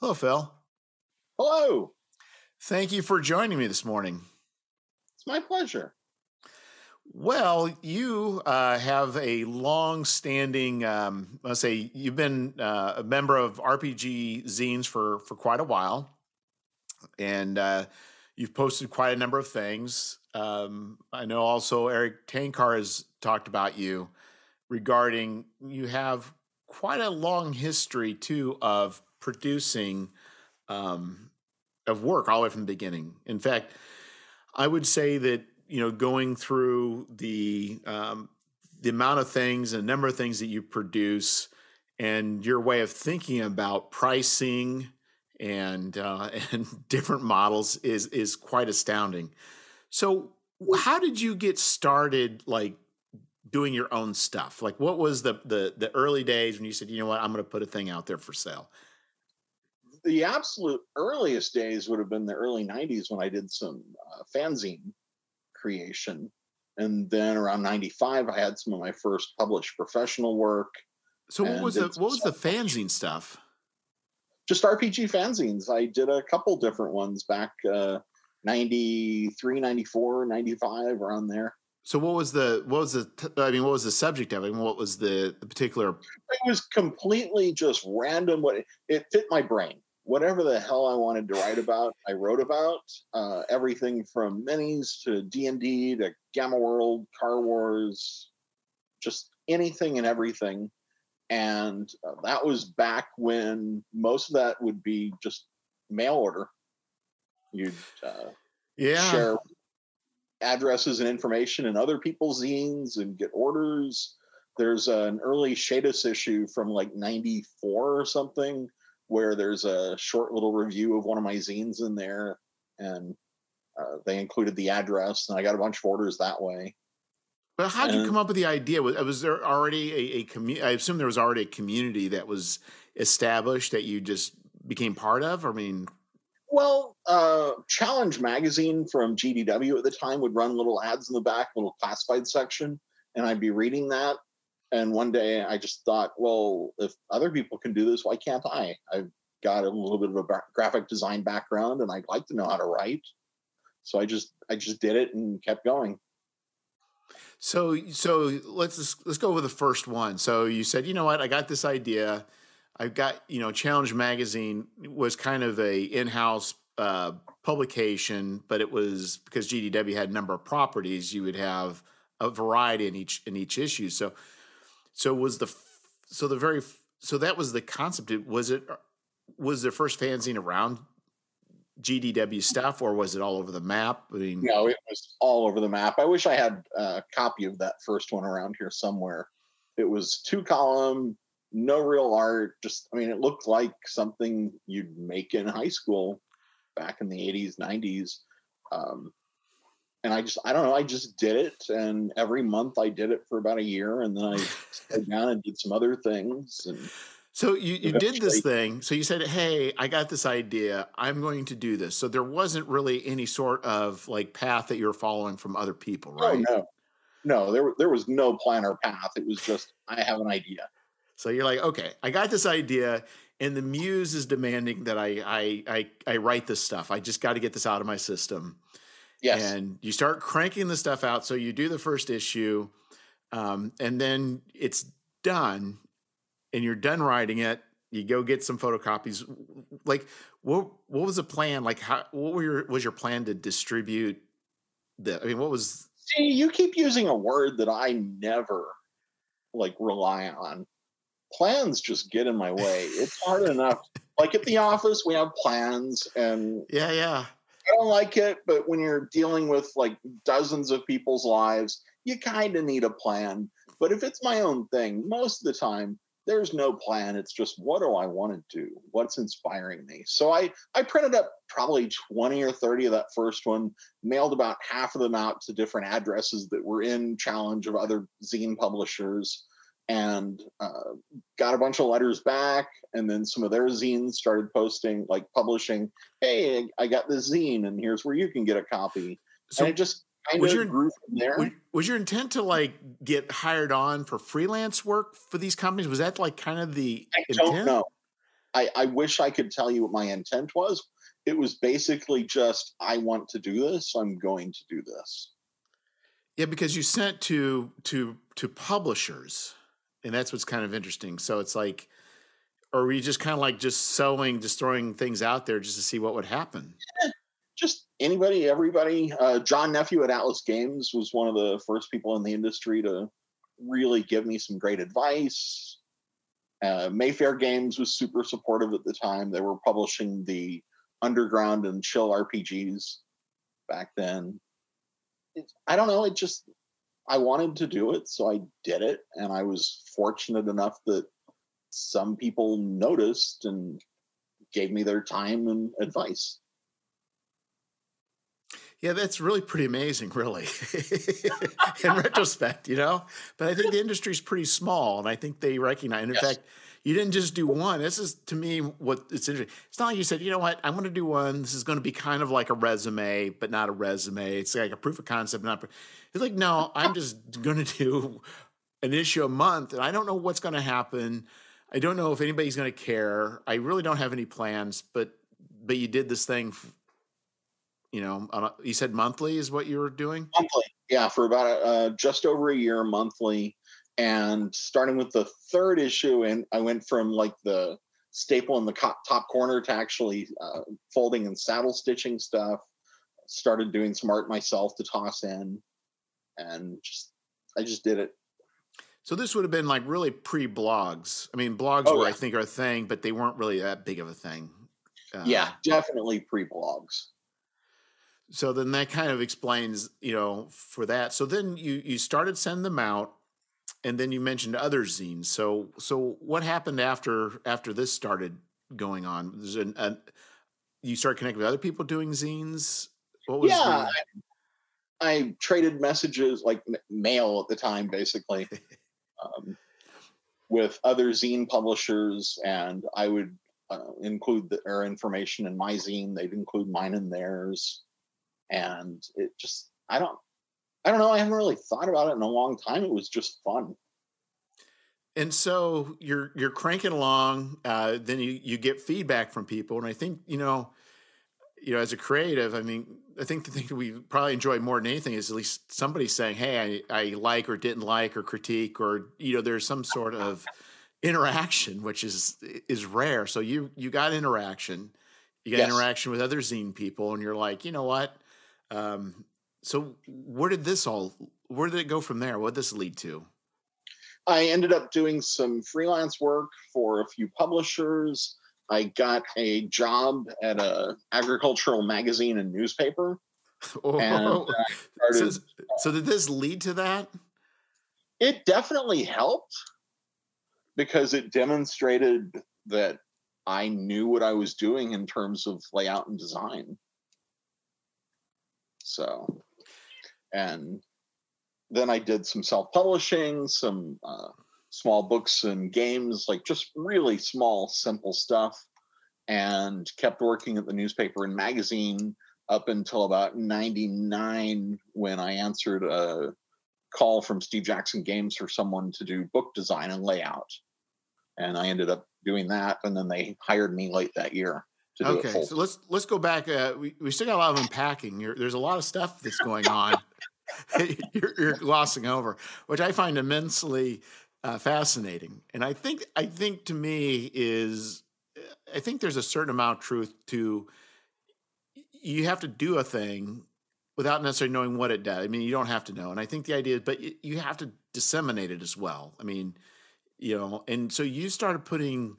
Hello, Phil. Hello. Thank you for joining me this morning. It's my pleasure. Well, you uh, have a long-standing. Um, let's say you've been uh, a member of RPG zines for for quite a while, and uh, you've posted quite a number of things. Um, I know also Erik Tenkar has talked about you regarding you have quite a long history too of producing um, of work all the way from the beginning. In fact, I would say that you know going through the um, the amount of things and number of things that you produce and your way of thinking about pricing and uh, and different models is is quite astounding. So, how did you get started? Like doing your own stuff. Like, what was the the the early days when you said, you know what, I'm going to put a thing out there for sale? The absolute earliest days would have been the early '90s when I did some uh, fanzine creation, and then around '95 I had some of my first published professional work. So, what was the what was the fanzine stuff? Just RPG fanzines. I did a couple different ones back uh, 93, 94, 95, around there. So what was the what was the I mean what was the subject of it? Mean, what was the, the particular? It was completely just random. What it fit my brain. Whatever the hell I wanted to write about, I wrote about. Uh, everything from minis to D and D to Gamma World, Car Wars, just anything and everything. And uh, that was back when most of that would be just mail order. You'd uh, yeah share addresses and information in other people's zines and get orders. There's an early Shadis issue from like 94 or something where there's a short little review of one of my zines in there. And uh, they included the address, and I got a bunch of orders that way. But how did you come up with the idea? Was, was there already a, a community? I assume there was already a community that was established that you just became part of. I mean, well, uh, Challenge Magazine from GDW at the time would run little ads in the back, little classified section, and I'd be reading that. And one day I just thought, well, if other people can do this, why can't I? I've got a little bit of a graphic design background, and I'd like to know how to write. So I just I just did it and kept going. So so let's let's go with the first one. So you said, you know what, I got this idea I've got you know Challenge Magazine was kind of a in-house uh, publication, but it was because GDW had a number of properties. You would have a variety in each in each issue. So so was the so the very so that was the concept. Was it was the first fanzine around GDW stuff, or was it all over the map? I mean, no, it was all over the map. I wish I had a copy of that first one around here somewhere. It was two column, no real art. Just, I mean, it looked like something you'd make in high school back in the 80s, 90s. Um, and I just, I don't know, I just did it. And every month I did it for about a year. And then I sat down and did some other things. And so you, you did this thing. So you said, Hey, I got this idea. I'm going to do this. So there wasn't really any sort of like path that you were following from other people, oh, right? Oh, no. No, there, there was no plan or path. It was just, I have an idea. So you're like, okay, I got this idea, and the muse is demanding that I I I, I write this stuff. I just got to get this out of my system. Yes. And you start cranking the stuff out. So you do the first issue, um, and then it's done, and you're done writing it. You go get some photocopies. Like, what what was the plan? Like, how what were your was your plan to distribute the? I mean, what was? See, you keep using a word that I never like rely on plans just get in my way. It's hard enough. Like at the office, we have plans, and yeah, yeah. I don't like it, but when you're dealing with like dozens of people's lives, you kind of need a plan. But if it's my own thing, most of the time there's no plan. It's just what do I want to do? What's inspiring me? So I I printed up probably 20 or 30 of that first one, mailed about half of them out to different addresses that were in challenge of other zine publishers and uh, got a bunch of letters back. And then some of their zines started posting, like publishing, "Hey, I got this zine, and here's where you can get a copy." So and it just kind was of your, grew from there. Was your intent to like get hired on for freelance work for these companies? Was that like kind of the I intent? don't know. I, I wish I could tell you what my intent was. It was basically just I want to do this, so I'm going to do this. Yeah, because you sent to to to publishers, and that's what's kind of interesting. So it's like, or we just kind of like just sowing, just throwing things out there just to see what would happen? Just anybody, everybody. Uh, John Nephew at Atlas Games was one of the first people in the industry to really give me some great advice. Uh, Mayfair Games was super supportive at the time. They were publishing the Underground and Chill RPGs back then. I don't know. It just, I wanted to do it, so I did it. And I was fortunate enough that some people noticed and gave me their time and advice. Yeah, that's really pretty amazing, really, in retrospect, you know. But I think the industry is pretty small, and I think they recognize. And in yes. fact, you didn't just do one. This is to me what it's interesting. It's not like you said, you know what, I'm going to do one. This is going to be kind of like a resume, but not a resume. It's like a proof of concept, not. It's like no, I'm just going to do an issue a month, and I don't know what's going to happen. I don't know if anybody's going to care. I really don't have any plans, but but you did this thing you know, you said monthly is what you were doing? Monthly, yeah, for about uh, just over a year monthly. And starting with the third issue, and I went from like the staple in the top corner to actually uh, folding and saddle stitching stuff. Started doing some art myself to toss in, and just I just did it. So this would have been like really pre-blogs. I mean, blogs oh, were yeah. I think are a thing, but they weren't really that big of a thing. Uh, yeah, definitely pre-blogs so then that kind of explains you know for that so then you you started sending them out and then you mentioned other zines. So so what happened after after this started going on? There's an, an you start connecting with other people doing zines? What was yeah the... I, I, traded messages like mail at the time basically um, with other zine publishers and i would uh, include their information in my zine. They'd include mine in theirs. And it just I don't I don't know. I haven't really thought about it in a long time. It was just fun. And so you're you're cranking along. Uh, then you you get feedback from people, and I think you know, you know, as a creative, I mean, I think the thing we probably enjoy more than anything is at least somebody saying, "Hey, I, I like or didn't like or critique," or you know, there's some sort of interaction, which is is rare. So you you got interaction, you got yes. interaction with other zine people, and you're like, you know what? Um, so where did this all? Where did it go from there? What did this lead to? I ended up doing some freelance work for a few publishers. I got a job at a agricultural magazine and newspaper. Oh, and uh, started, so, so did this lead to that? It definitely helped because it demonstrated that I knew what I was doing in terms of layout and design. So, and then I did some self publishing, some uh, small books and games, like just really small, simple stuff, and kept working at the newspaper and magazine up until about 99 when I answered a call from Steve Jackson Games for someone to do book design and layout. And I ended up doing that. And then they hired me late that year okay, so let's let's go back. Uh, we we still got a lot of unpacking. You're, there's a lot of stuff that's going on. you're, you're, glossing over, which I find immensely uh, fascinating. And I think I think to me is I think there's a certain amount of truth to you have to do a thing without necessarily knowing what it does. I mean, you don't have to know. And I think the idea is, but you have to disseminate it as well. I mean, you know, and so you started putting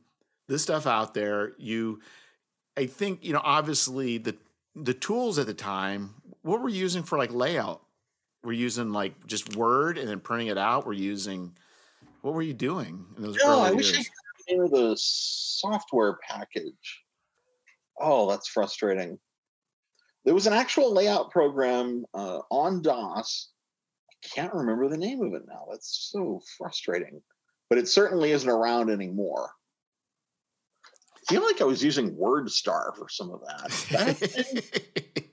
this stuff out there. You I think you know obviously the the tools at the time. What we're using for like layout, we're using like just Word and then printing it out. We're using what were you doing in those? No, I wish I could the software package. Oh, that's frustrating. There was an actual layout program uh, on DOS. I can't remember the name of it now. That's so frustrating. But it certainly isn't around anymore I feel like I was using WordStar for some of that.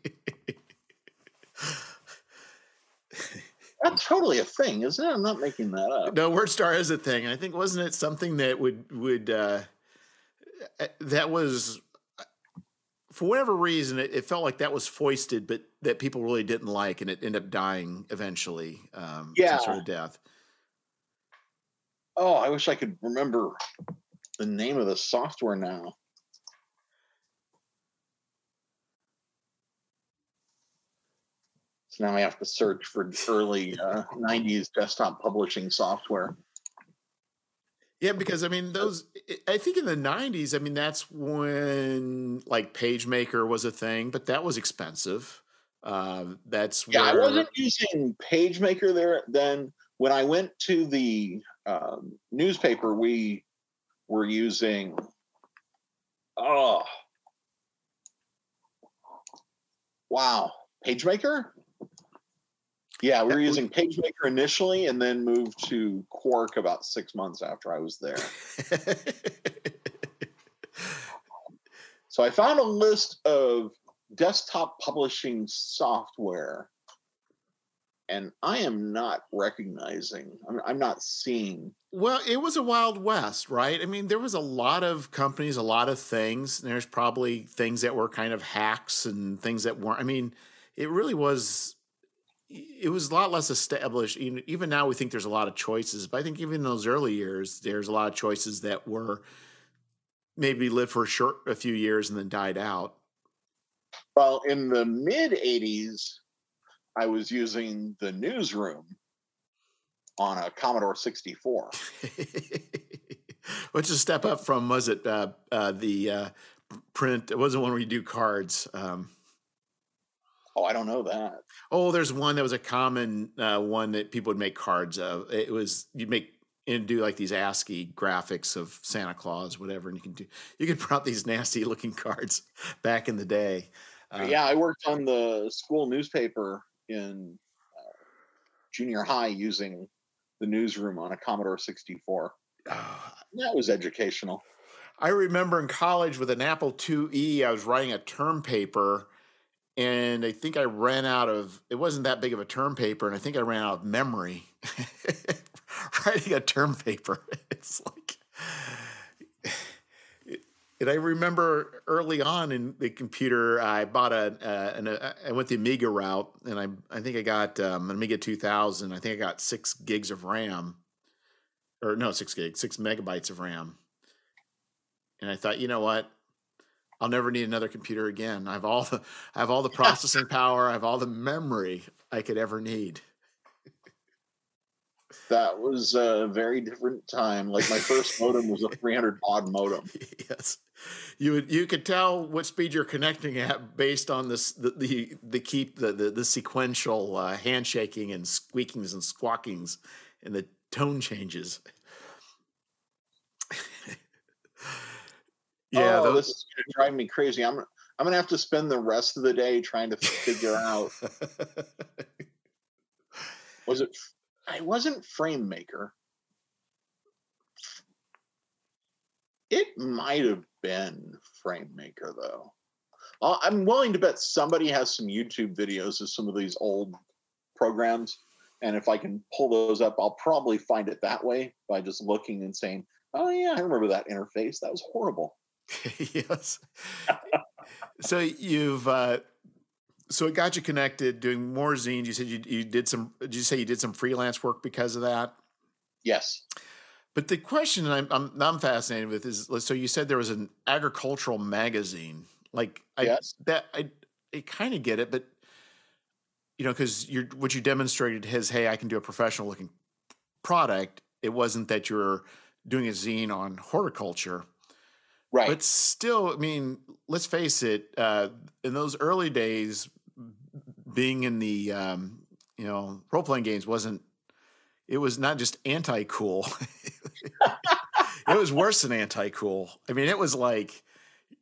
That's totally a thing, isn't it? I'm not making that up. No, WordStar is a thing. I think wasn't it something that would would uh, uh, that was for whatever reason, it, it, felt like that was foisted, but that people really didn't like, and it ended up dying eventually. Um, yeah, sort of death. Oh, I wish I could remember the name of the software now. So now I have to search for early uh, 90s desktop publishing software. Yeah, because I mean, those, I think in the 90s, I mean, that's when like PageMaker was a thing, but that was expensive. Uh, that's yeah, where... I wasn't using PageMaker there then. When I went to the um, newspaper, we were using, oh, wow, PageMaker? Yeah, we were using PageMaker initially and then moved to Quark about six months after I was there. so I found a list of desktop publishing software and I am not recognizing, I'm, I'm, not seeing. Well, it was a Wild West, right? I mean, there was a lot of companies, a lot of things. There's probably things that were kind of hacks and things that weren't. I mean, it really was it was a lot less established. Even now, we think there's a lot of choices, but I think even in those early years, there's a lot of choices that were maybe lived for a short, a few years and then died out. Well, in the mid '80s, I was using the newsroom on a Commodore 64, which is a step up from was it uh, uh, the uh, print? It wasn't one where you do cards. Um, Oh, I don't know that. Oh, there's one that was a common uh, one that people would make cards of. It was you'd make and do like these ASCII graphics of Santa Claus, whatever, and you can do you could print these nasty looking cards back in the day. Uh, yeah, I worked on the school newspaper in uh, junior high using the newsroom on a Commodore 64. Ah. that was educational. I remember in college with an Apple IIe, I was writing a term paper and I think I ran out of it wasn't that big of a term paper, and I think I ran out of memory writing a term paper. It's like, and I remember early on in the computer, I bought a, uh, an, a I went the Amiga route, and I I think I got um, an Amiga 2000. I think I got six gigs of RAM, or no, six gigs, six megabytes of RAM. And I thought, you know what? I'll never need another computer again. I have all the I have all the processing power, I have all the memory I could ever need. That was a very different time. Like my first modem was a 300 baud modem. Yes, you would you could tell what speed you're connecting at based on this the the, the keep the the, the sequential uh, handshaking and squeakings and squawkings and the tone changes. Yeah, oh, those... this is going to drive me crazy. I'm I'm gonna have to spend the rest of the day trying to figure out. was it? I wasn't Frame Maker. It might have been Frame Maker though. I'm willing to bet somebody has some YouTube videos of some of these old programs, and if I can pull those up, I'll probably find it that way by just looking and saying, "Oh yeah, I remember that interface. That was horrible." yes. so you've uh, so it got you connected, doing more zines. You said you you did some. Did you say you did some freelance work because of that? Yes. But the question I'm I'm, I'm fascinated with is so you said there was an agricultural magazine. Like I yes. that I I kind of get it, but you know because you're what you demonstrated is hey I can do a professional looking product. It wasn't that you're doing a zine on horticulture Right. But still, I mean, let's face it, uh, in those early days, being in the, um, you know, role playing games wasn't, it was not just anti cool. it was worse than anti cool. I mean, it was like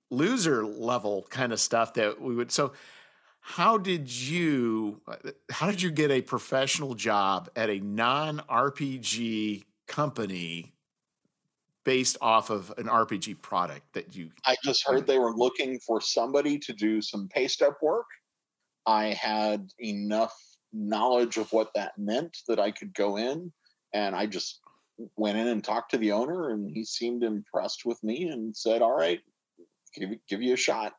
loser level kind of stuff that we would. So, how did you how did you get a professional job at a non RPG company based off of an RPG product that you. I just heard they were looking for somebody to do some paste up work. I had enough knowledge of what that meant that I could go in, and I just went in and talked to the owner, and he seemed impressed with me and said, "All right, give give you a shot."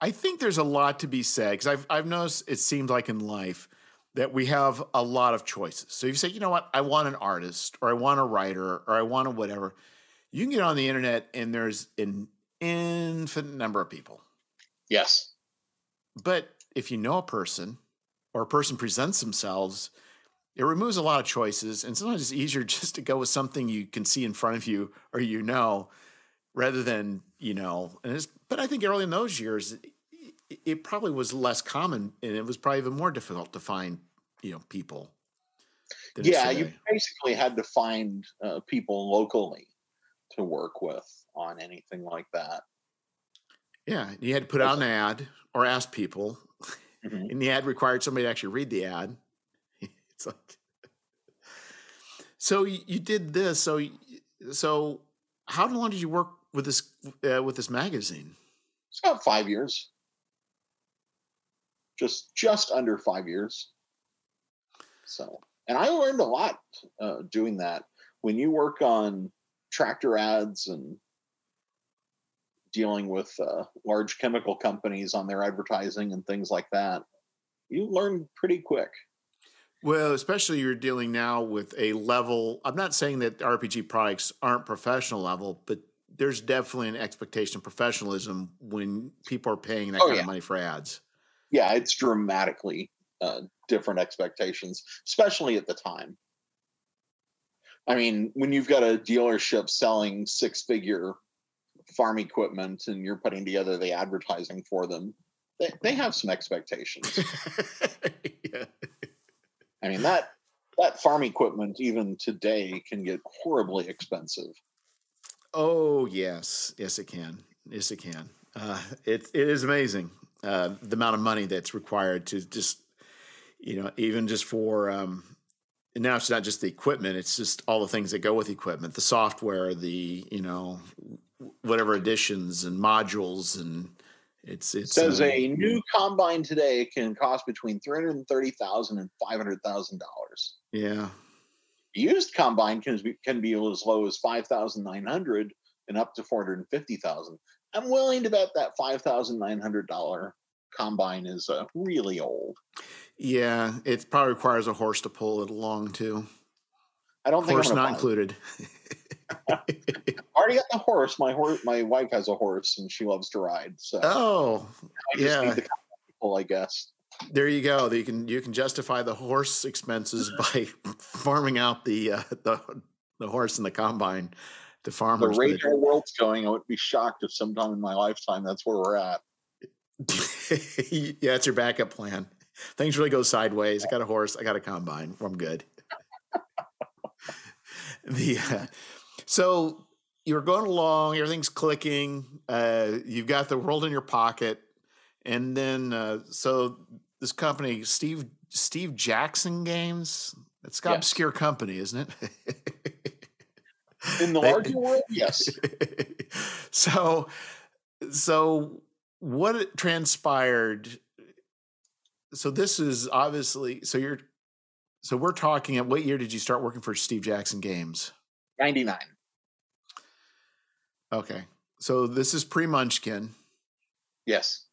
I think there's a lot to be said because I've I've noticed it seems like in life that we have a lot of choices. So if you say, you know what, I want an artist or I want a writer or I want a whatever, you can get on the internet and there's an infinite number of people. Yes. But if you know a person or a person presents themselves, it removes a lot of choices. And sometimes it's easier just to go with something you can see in front of you or you know, rather than, you know, and it's, but I think early in those years, it, probably was less common and it was probably even more difficult to find, you know, people. Yeah, you basically had to find uh, people locally to work with on anything like that. Yeah, you had to put out an ad or ask people, mm-hmm. and the ad required somebody to actually read the ad. it's like, so you did this. So, so how long did you work with this uh, with this magazine? It's about five years, just just under five years. So, and I learned a lot uh, doing that. When you work on tractor ads and dealing with uh, large chemical companies on their advertising and things like that, you learn pretty quick. Well, especially you're dealing now with a level. I'm not saying that RPG products aren't professional level, but there's definitely an expectation of professionalism when people are paying that oh, kind yeah. of money for ads. Yeah, it's dramatically uh, different expectations, especially at the time. I mean, when you've got a dealership selling six figure farm equipment and you're putting together the advertising for them, they, they have some expectations. yeah. I mean that that farm equipment even today can get horribly expensive. Oh yes, yes it can. Yes it can. Uh, it it is amazing uh, the amount of money that's required to just you know even just for um, now it's not just the equipment it's just all the things that go with equipment the software the you know whatever additions and modules and it's it says uh, a new combine today can cost between 330,000 and 500,000 dollars. Yeah. Used combine can be can be as low as 5,900 and up to 450,000 I'm willing to bet that five thousand nine hundred dollar combine is uh, really old. Yeah, it probably requires a horse to pull it along too. I don't think horse not included. already got the horse. My horse, my wife has a horse, and she loves to ride. So oh, I yeah. People, I guess. There you go. You can you can justify the horse expenses by farming out the uh, the the horse and the combine to farmers. The rate our world's going, I would be shocked if sometime in my lifetime that's where we're at. yeah, it's your backup plan. Things really go sideways. I got a horse. I got a combine. I'm good. the uh, so you're going along, everything's clicking. Uh, you've got the world in your pocket, and then uh, so this company, Steve Steve Jackson Games, it's got yes. obscure company, isn't it? in the larger world, yes. so, so what transpired? So this is obviously so you're so we're talking at what year did you start working for Steve Jackson Games? 99. Okay. So this is pre Munchkin. Yes.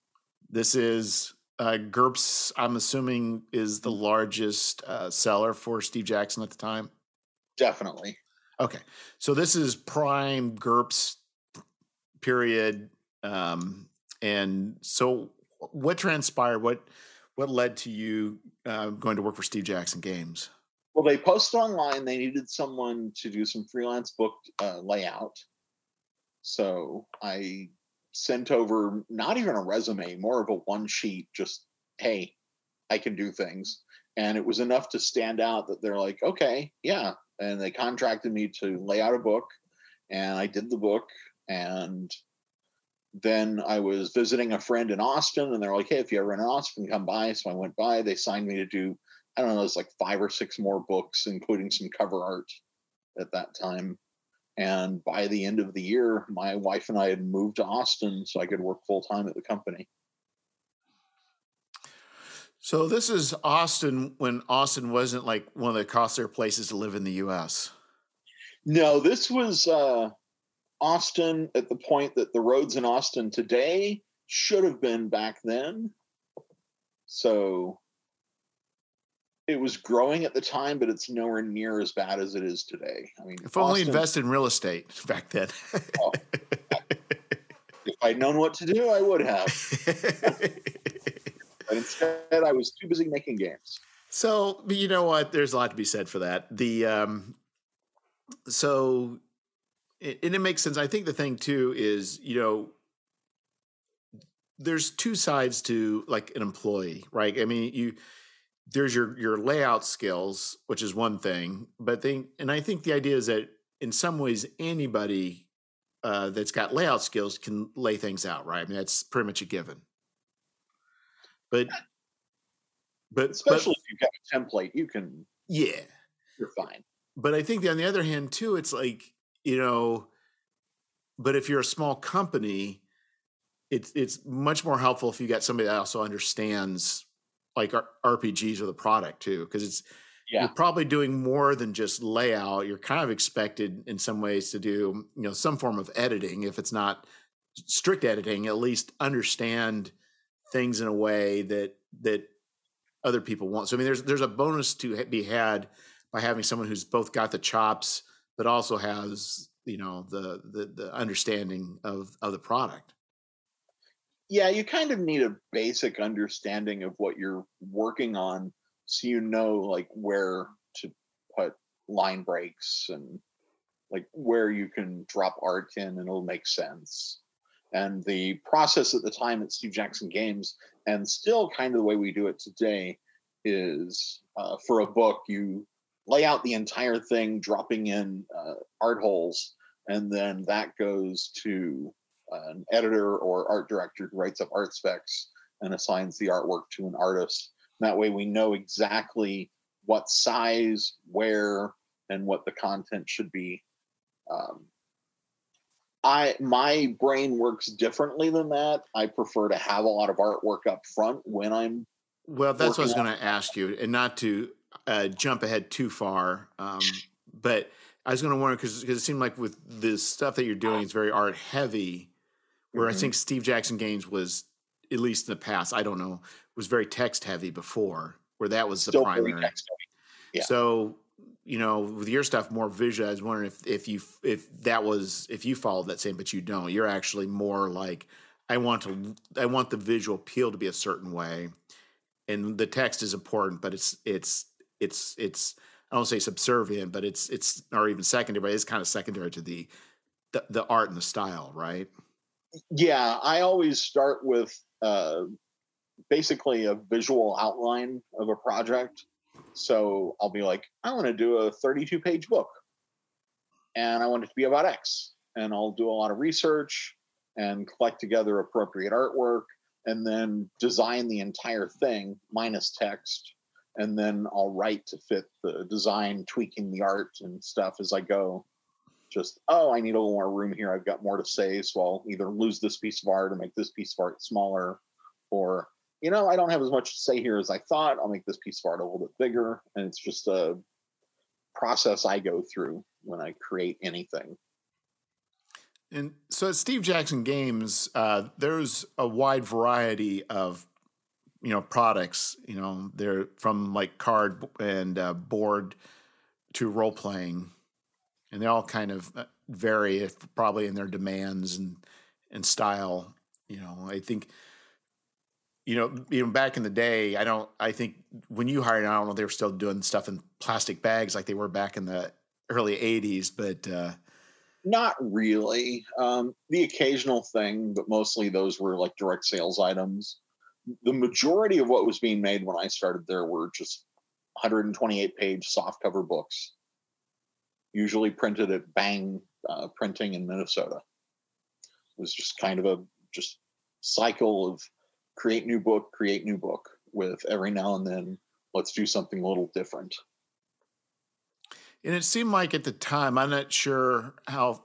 This is uh, GURPS, I'm assuming, is the largest uh, seller for Steve Jackson at the time. Definitely. Okay. So this is prime GURPS period. Um, and so what transpired? What what led to you uh, going to work for Steve Jackson Games? Well, they posted online they needed someone to do some freelance book uh, layout. So I sent over not even a resume, more of a one sheet, just, hey, I can do things. And it was enough to stand out that they're like, okay, yeah. And they contracted me to lay out a book. And I did the book. And then I was visiting a friend in Austin, and they're like, hey, if you ever in Austin, come by. So I went by. They signed me to do, I don't know, it's like five or six more books, including some cover art at that time. And by the end of the year, my wife and I had moved to Austin so I could work full time at the company. So this is Austin when Austin wasn't like one of the costlier places to live in the U.S. No, this was uh, Austin at the point that the roads in Austin today should have been back then. So it was growing at the time, but it's nowhere near as bad as it is today. I mean, if only invested in real estate back then. oh, if I'd known what to do, I would have. but instead, I was too busy making games. So, you know what? There's a lot to be said for that. The um, so, and it makes sense. I think the thing too is, you know, there's two sides to like an employee, right? I mean, you there's your your layout skills, which is one thing, but think and I think the idea is that in some ways anybody uh, that's got layout skills can lay things out, right? I mean, that's pretty much a given. But but especially but, if you've got a template, you can yeah, you're fine. But I think on the other hand too, it's like you know, but if you're a small company, it's it's much more helpful if you got somebody that also understands like RPGs or the product too, because it's yeah. you're probably doing more than just layout. You're kind of expected in some ways to do you know some form of editing. If it's not strict editing, at least understand things in a way that that other people want. So I mean, there's there's a bonus to be had by having someone who's both got the chops but also has you know the the, the understanding of of the product yeah, you kind of need a basic understanding of what you're working on so you know like where to put line breaks and like where you can drop art in and it'll make sense. And the process at the time at Steve Jackson Games, and still kind of the way we do it today, is uh, for a book, you lay out the entire thing, dropping in uh, art holes, and then that goes to an editor or art director who writes up art specs and assigns the artwork to an artist. And that way we know exactly what size, where, and what the content should be. Um, I my brain works differently than that. I prefer to have a lot of artwork up front when I'm. Well, that's what I was going to ask you, and not to uh, jump ahead too far, um, but I was going to wonder because it seemed like with the stuff that you're doing, it's very art heavy where mm-hmm. I think Steve Jackson Games was, at least in the past, I don't know, was very text heavy before, where that was the Still primary. Yeah. So, you know, with your stuff more visual, I was wondering if if you if that was if you followed that same, but you don't. You're actually more like I want to I want the visual appeal to be a certain way, and the text is important, but it's it's it's it's I don't say subservient, but it's it's or even secondary, but it's kind of secondary to the the, the art and the style, right? yeah, I always start with uh, basically a visual outline of a project. So I'll be like, I want to do a 32 page book and I want it to be about X. And I'll do a lot of research and collect together appropriate artwork and then design the entire thing minus text. And then I'll write to fit the design, tweaking the art and stuff as I go just oh i need a little more room here i've got more to say so i'll either lose this piece of art or make this piece of art smaller or you know i don't have as much to say here as i thought. I'll make this piece of art a little bit bigger and it's just a process i go through when i create anything. And so at steve jackson games uh, there's a wide variety of you know products you know they're from like card and uh, board to role playing. And they all kind of uh, vary if probably in their demands and and style you know. I think you know even back in the day i don't i think when you hired i don't know they were still doing stuff in plastic bags like they were back in the early 80s but uh not really um the occasional thing but mostly those were like direct sales items the majority of what was being made when i started there were just 128 page soft cover books usually printed at Bang uh, Printing in Minnesota. It was just kind of a just cycle of create new book, create new book with every now and then let's do something a little different. And it seemed like at the time, I'm not sure how.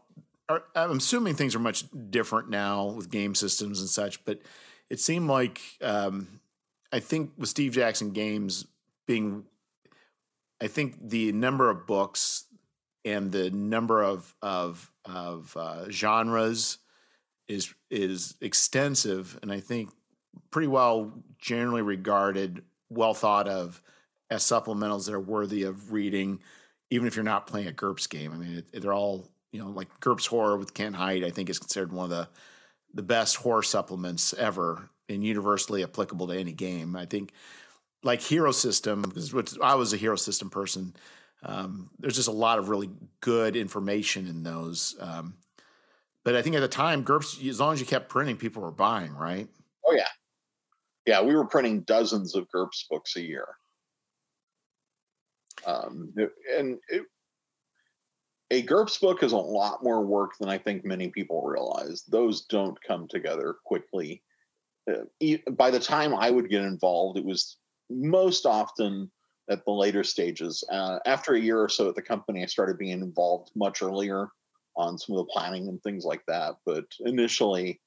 I'm assuming things are much different now with game systems and such, but it seemed like um, I think with Steve Jackson Games being, I think the number of books and the number of of of uh, genres is is extensive, and I think pretty well generally regarded, well thought of as supplementals that are worthy of reading, even if you're not playing a GURPS game. I mean, it, they're all you know like GURPS Horror with Ken Hite. I think is considered one of the the best horror supplements ever and universally applicable to any game. I think like Hero System, because I was a Hero System person. Um, there's just a lot of really good information in those. Um, but I think at the time, GURPS, as long as you kept printing, people were buying, right? Oh yeah, yeah. We were printing dozens of GURPS books a year, um, and it, a GURPS book is a lot more work than I think many people realize. Those don't come together quickly. Uh, by the time I would get involved, it was most often at the later stages. Uh, after a year or so at the company, I started being involved much earlier on some of the planning and things like that. But initially,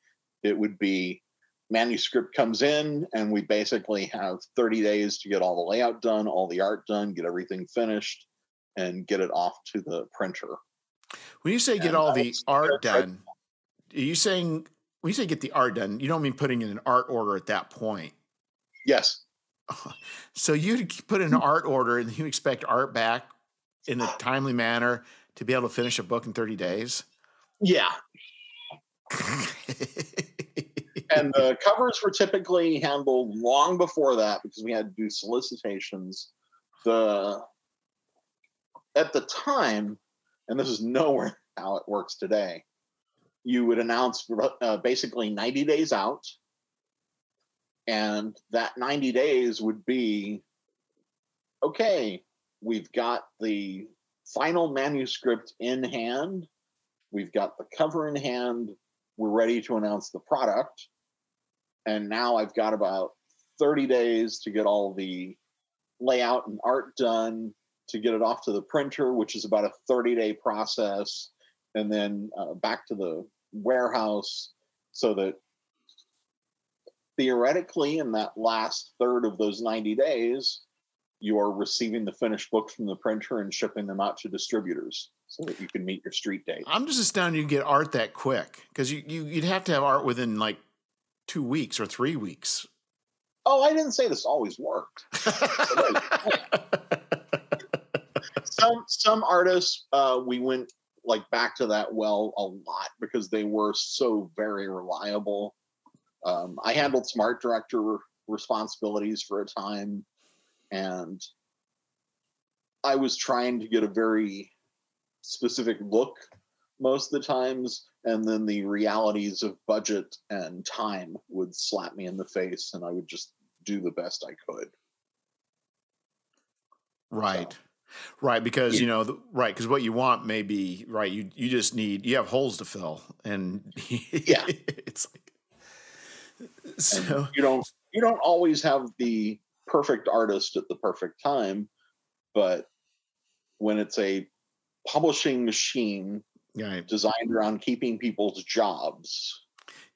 it would be manuscript comes in, and we basically have 30 days to get all the layout done, all the art done, get everything finished, and get it off to the printer. When you say and get all the art done, are you saying when you say get the art done, you don't mean putting in an art order at that point? Yes. So you put in an art order and you expect art back in a timely manner to be able to finish a book in 30 days? Yeah. and the covers were typically handled long before that because we had to do solicitations. The at the time, and this is nowhere how it works today, you would announce uh, basically 90 days out. And that 90 days would be okay, we've got the final manuscript in hand, we've got the cover in hand, we're ready to announce the product. And now I've got about 30 days to get all the layout and art done, to get it off to the printer, which is about a 30 day process, and then uh, back to the warehouse so that theoretically, in that last third of those 90 days, you are receiving the finished books from the printer and shipping them out to distributors so that you can meet your street date. I'm just astounded you get art that quick because you, you you'd have to have art within like two weeks or three weeks. Oh, I didn't say this always worked. some some artists uh, we went like back to that well a lot because they were so very reliable. Um, I handled some art director responsibilities for a time, and I was trying to get a very specific look most of the times, and then the realities of budget and time would slap me in the face, and I would just do the best I could. Right. So. Right, because yeah. you know, the, right, because what you want may be right. You you just need you have holes to fill, and yeah, it's like so and you don't you don't always have the perfect artist at the perfect time, but when it's a publishing machine right. designed around keeping people's jobs,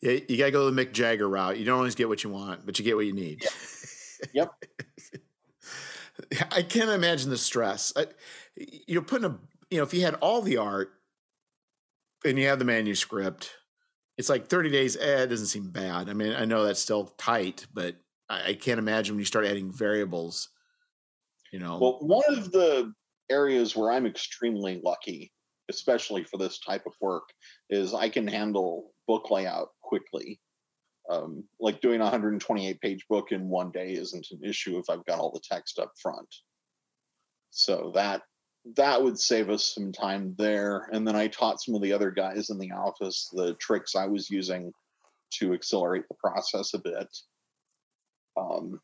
yeah, you gotta go the Mick Jagger route. You don't always get what you want, but you get what you need. Yep. yep. I can't imagine the stress. I, you're putting a, you know, if you had all the art and you have the manuscript, it's like 30 days. Eh, it doesn't seem bad. I mean, I know that's still tight, but I, I can't imagine when you start adding variables. You know. Well, one of the areas where I'm extremely lucky, especially for this type of work, is I can handle book layout quickly um, like doing a 128 page book in one day isn't an issue if I've got all the text up front. So that that would save us some time there. And then I taught some of the other guys in the office the tricks I was using to accelerate the process a bit. Um,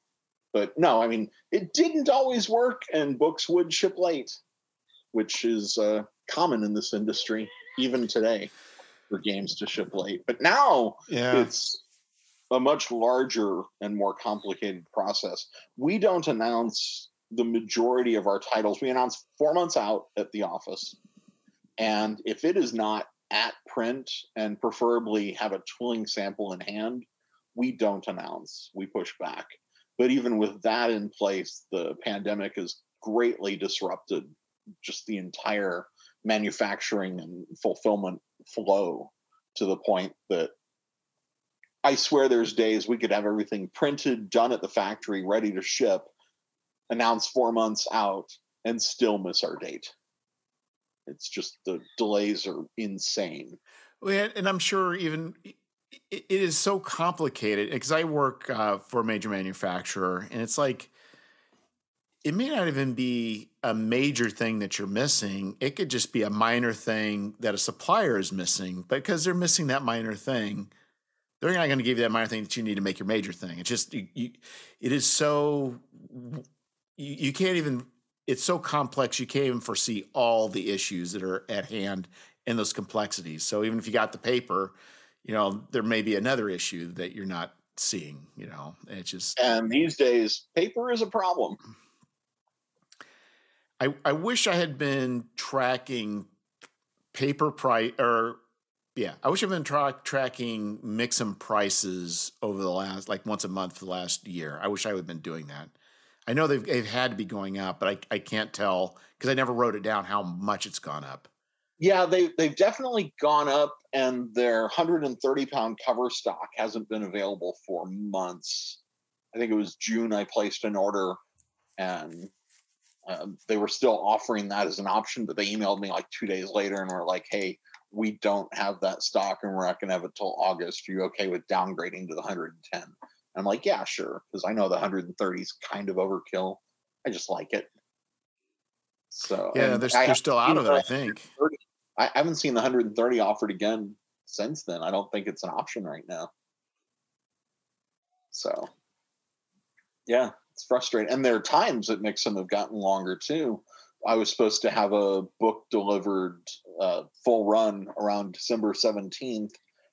but no, I mean, it didn't always work, and books would ship late, which is uh, common in this industry even today for games to ship late. But now yeah. it's a much larger and more complicated process. We don't announce the majority of our titles. We announce four months out at the office. And if it is not at print and preferably have a tooling sample in hand, we don't announce. We push back. But even with that in place, the pandemic has greatly disrupted just the entire manufacturing and fulfillment flow to the point that I swear there's days we could have everything printed, done at the factory, ready to ship, announced four months out, and still miss our date. It's just the delays are insane. Well, and I'm sure even it is so complicated because I work uh, for a major manufacturer, and it's like it may not even be a major thing that you're missing. It could just be a minor thing that a supplier is missing, because they're missing that minor thing, they're not going to give you that minor thing that you need to make your major thing. It's just you, you it is so you, you can't even. It's so complex. You can't even foresee all the issues that are at hand in those complexities. So even if you got the paper, you know there may be another issue that you're not seeing. You know, it's just and these days paper is a problem. I, I wish I had been tracking paper price or yeah, I wish I've been tra- tracking Mixam prices over the last like once a month for the last year. I wish I would have been doing that. I know they've, they've had to be going up, but I, I can't tell because I never wrote it down how much it's gone up. Yeah, they they've definitely gone up, and their 130 pound cover stock hasn't been available for months. I think it was June I placed an order, and uh, they were still offering that as an option, but they emailed me like two days later and were like, "Hey, we don't have that stock, and we're not going to have it till August. Are you okay with downgrading to the 110?" And I'm like, "Yeah, sure," because I know the 130 is kind of overkill. I just like it. So yeah, they're, they're still out of it. I think. I haven't seen the 130 offered again since then. I don't think it's an option right now. So, yeah, it's frustrating. And there are times that Mixam have gotten longer too. I was supposed to have a book delivered uh, full run around December 17th,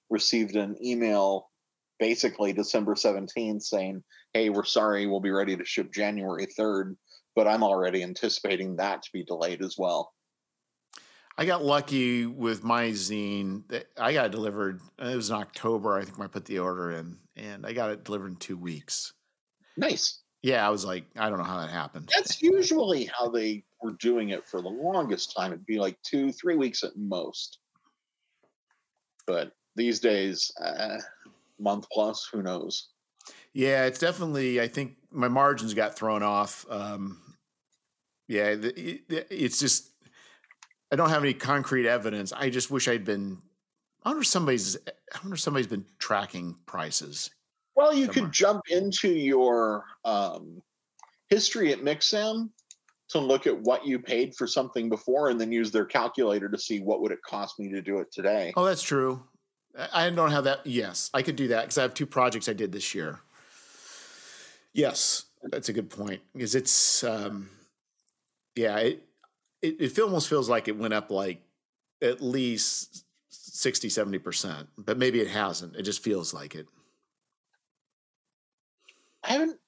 received an email basically December 17th saying, Hey, we're sorry, we'll be ready to ship January 3rd. But I'm already anticipating that to be delayed as well. I got lucky with my zine. That I got it delivered. It was in October. I think when I put the order in, and I got it delivered in two weeks. Nice. Yeah, I was like, I don't know how that happened. That's usually how they were doing it for the longest time. It'd be like two, three weeks at most. But these days, uh, month plus, who knows? Yeah, it's definitely. I think my margins got thrown off. Um, yeah, it's just. I don't have any concrete evidence. I just wish I'd been. I wonder if somebody's. I wonder if somebody's been tracking prices. Well, you somewhere. could jump into your um, history at Mixam to look at what you paid for something before, and then use their calculator to see what would it cost me to do it today. Oh, that's true. I don't have that. Yes, I could do that because I have two projects I did this year. Yes, that's a good point because it's, um, yeah, it, it, it almost feels like it went up like at least 60, 70%, but maybe it hasn't. It just feels like it. I haven't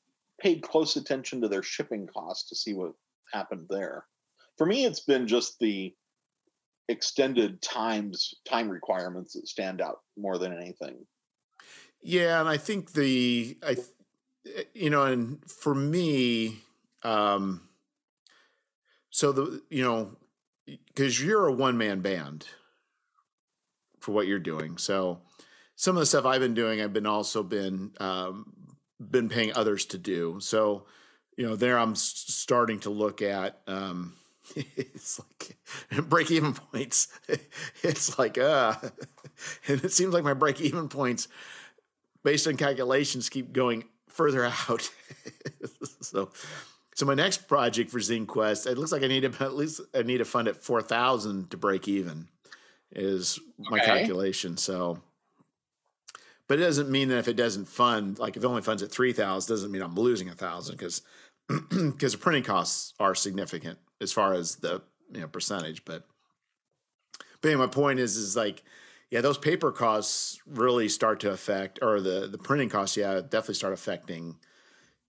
paid close attention to their shipping costs to see what happened there. For me, it's been just the extended times time requirements that stand out more than anything. Yeah, and I think the I you know, and for me, um so the you know, because you're a one man band for what you're doing, so some of the stuff I've been doing, I've been also been um, been paying others to do. So, you know, there I'm starting to look at. Um, it's like break even points. It's like uh, and it seems like my break even points, based on calculations, keep going further out. so, so my next project for Zine Quest, it looks like I need to at least I need to fund at four thousand to break even, is my okay. calculation. So but it doesn't mean that if it doesn't fund, like if it only funds at three thousand, doesn't mean I'm losing a thousand because because the printing costs are significant as far as the you know percentage. But but anyway, my point is is like yeah, those paper costs really start to affect, or the the printing costs, yeah, definitely start affecting,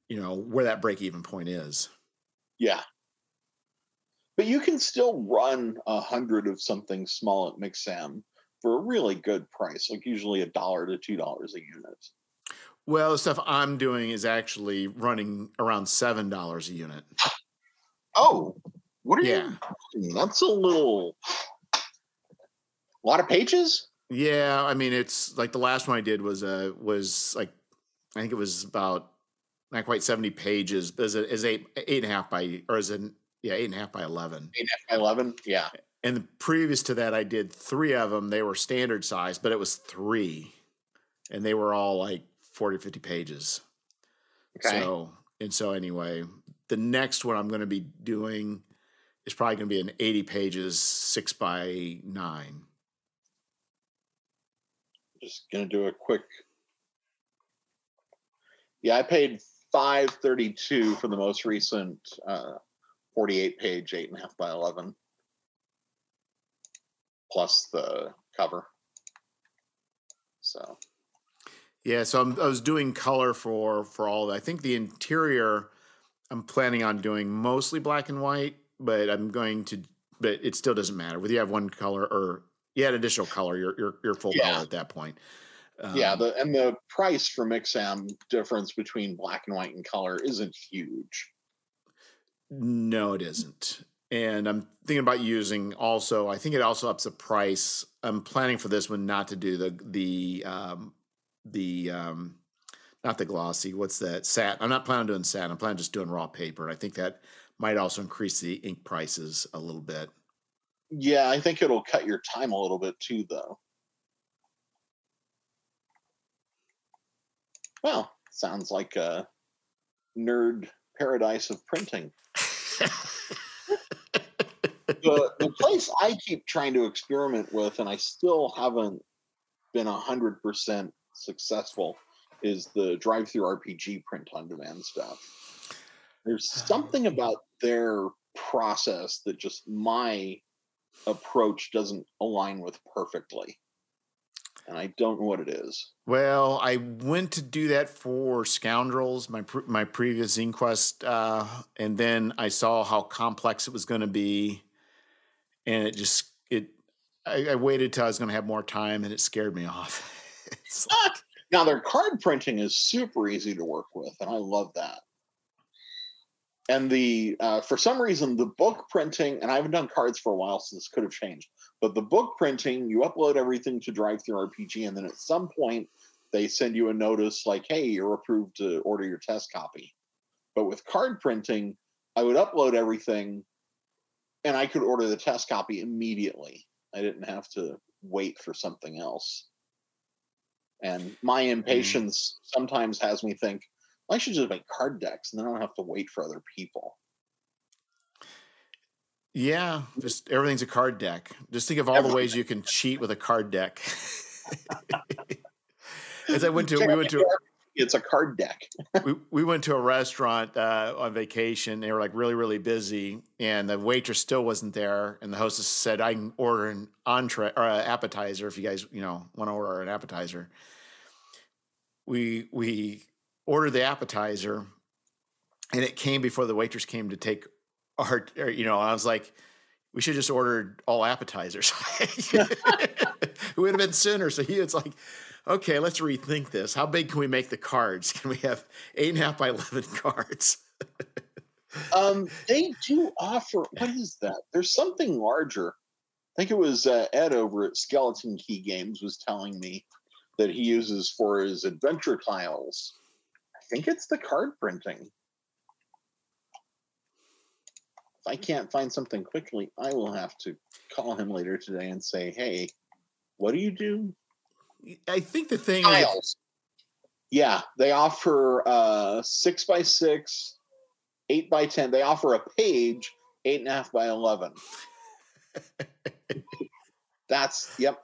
you know, where that break even point is. Yeah, but you can still run a hundred of something small at Mixam for a really good price, like usually a dollar to two dollars a unit. Well, the stuff I'm doing is actually running around seven dollars a unit. Oh, What are Yeah. you? That's a little. A lot of pages. Yeah, I mean it's like the last one I did was uh was like I think it was about not quite seventy pages, but is it is eight eight and a half by or is it yeah eight and a half by eleven. Eight by eleven. Yeah. And previous to that, I did three of them. They were standard size, but it was three, and they were all like 40, 50 pages. Okay. So and so anyway, the next one I'm going to be doing is probably going to be an eighty pages, six by nine. Just gonna do a quick. Yeah, I paid five thirty two for the most recent uh, forty eight page eight and a half by eleven, plus the cover. So Yeah, so I'm, I was doing color for for all. Of, I think the interior, I'm planning on doing mostly black and white, but I'm going to. But it still doesn't matter whether you have one color or you add additional color. You're you're, you're full Yeah. color at that point. yeah, Um, the and the price for Mixam difference between black and white and color isn't huge. No, it isn't. And I'm thinking about using also. I think it also ups the price. I'm planning for this one not to do the the um, the um, not the glossy. What's that? Sat. I'm not planning on doing sat. I'm planning on just doing raw paper. And I think that might also increase the ink prices a little bit. Yeah, I think it'll cut your time a little bit too, though. Well, sounds like a nerd paradise of printing. The, the place I keep trying to experiment with, and I still haven't been 100% successful, is the DriveThruRPG print on demand stuff. There's something about their process that just my approach doesn't align with perfectly. And I don't know what it is. Well, I went to do that for Scoundrels, my pre- my previous Zine Quest, uh, and then I saw how complex it was going to be, and it just it. I, I waited till I was going to have more time, and it scared me off. Like- Now their card printing is super easy to work with, and I love that. And the uh, for some reason the book printing, and I haven't done cards for a while, so this could have changed. But the book printing, you upload everything to DriveThruRPG, and then at some point they send you a notice like, "Hey, you're approved to order your test copy." But with card printing, I would upload everything, and I could order the test copy immediately. I didn't have to wait for something else. And my mm. impatience sometimes has me think, I should just make card decks and then I don't have to wait for other people. yeah, just everything's a card deck. Just think of all the ways you can cheat with a card deck. As I went to, we went to It's a card deck. we, we went to a restaurant uh, on vacation. They were like really, really busy, and the waitress still wasn't there. And the hostess said, "I can order an entree or an appetizer if you guys, you know, want to order an appetizer." We we ordered the appetizer, and it came before the waitress came to take our, or, you know. I was like, "We should just ordered all appetizers." it would have been sooner. So he it's like okay, let's rethink this. How big can we make the cards? Can we have eight and a half by 11 cards? Um, they do offer, what is that? There's something larger. I think it was uh, Ed over at Skeleton Key Games was telling me that he uses for his adventure tiles. I think it's the card printing. If I can't find something quickly, I will have to call him later today and say, hey, what do you do? I think the thing is, tiles. Yeah, they offer uh six by six, eight by ten. They offer a page, eight and a half by eleven. That's yep.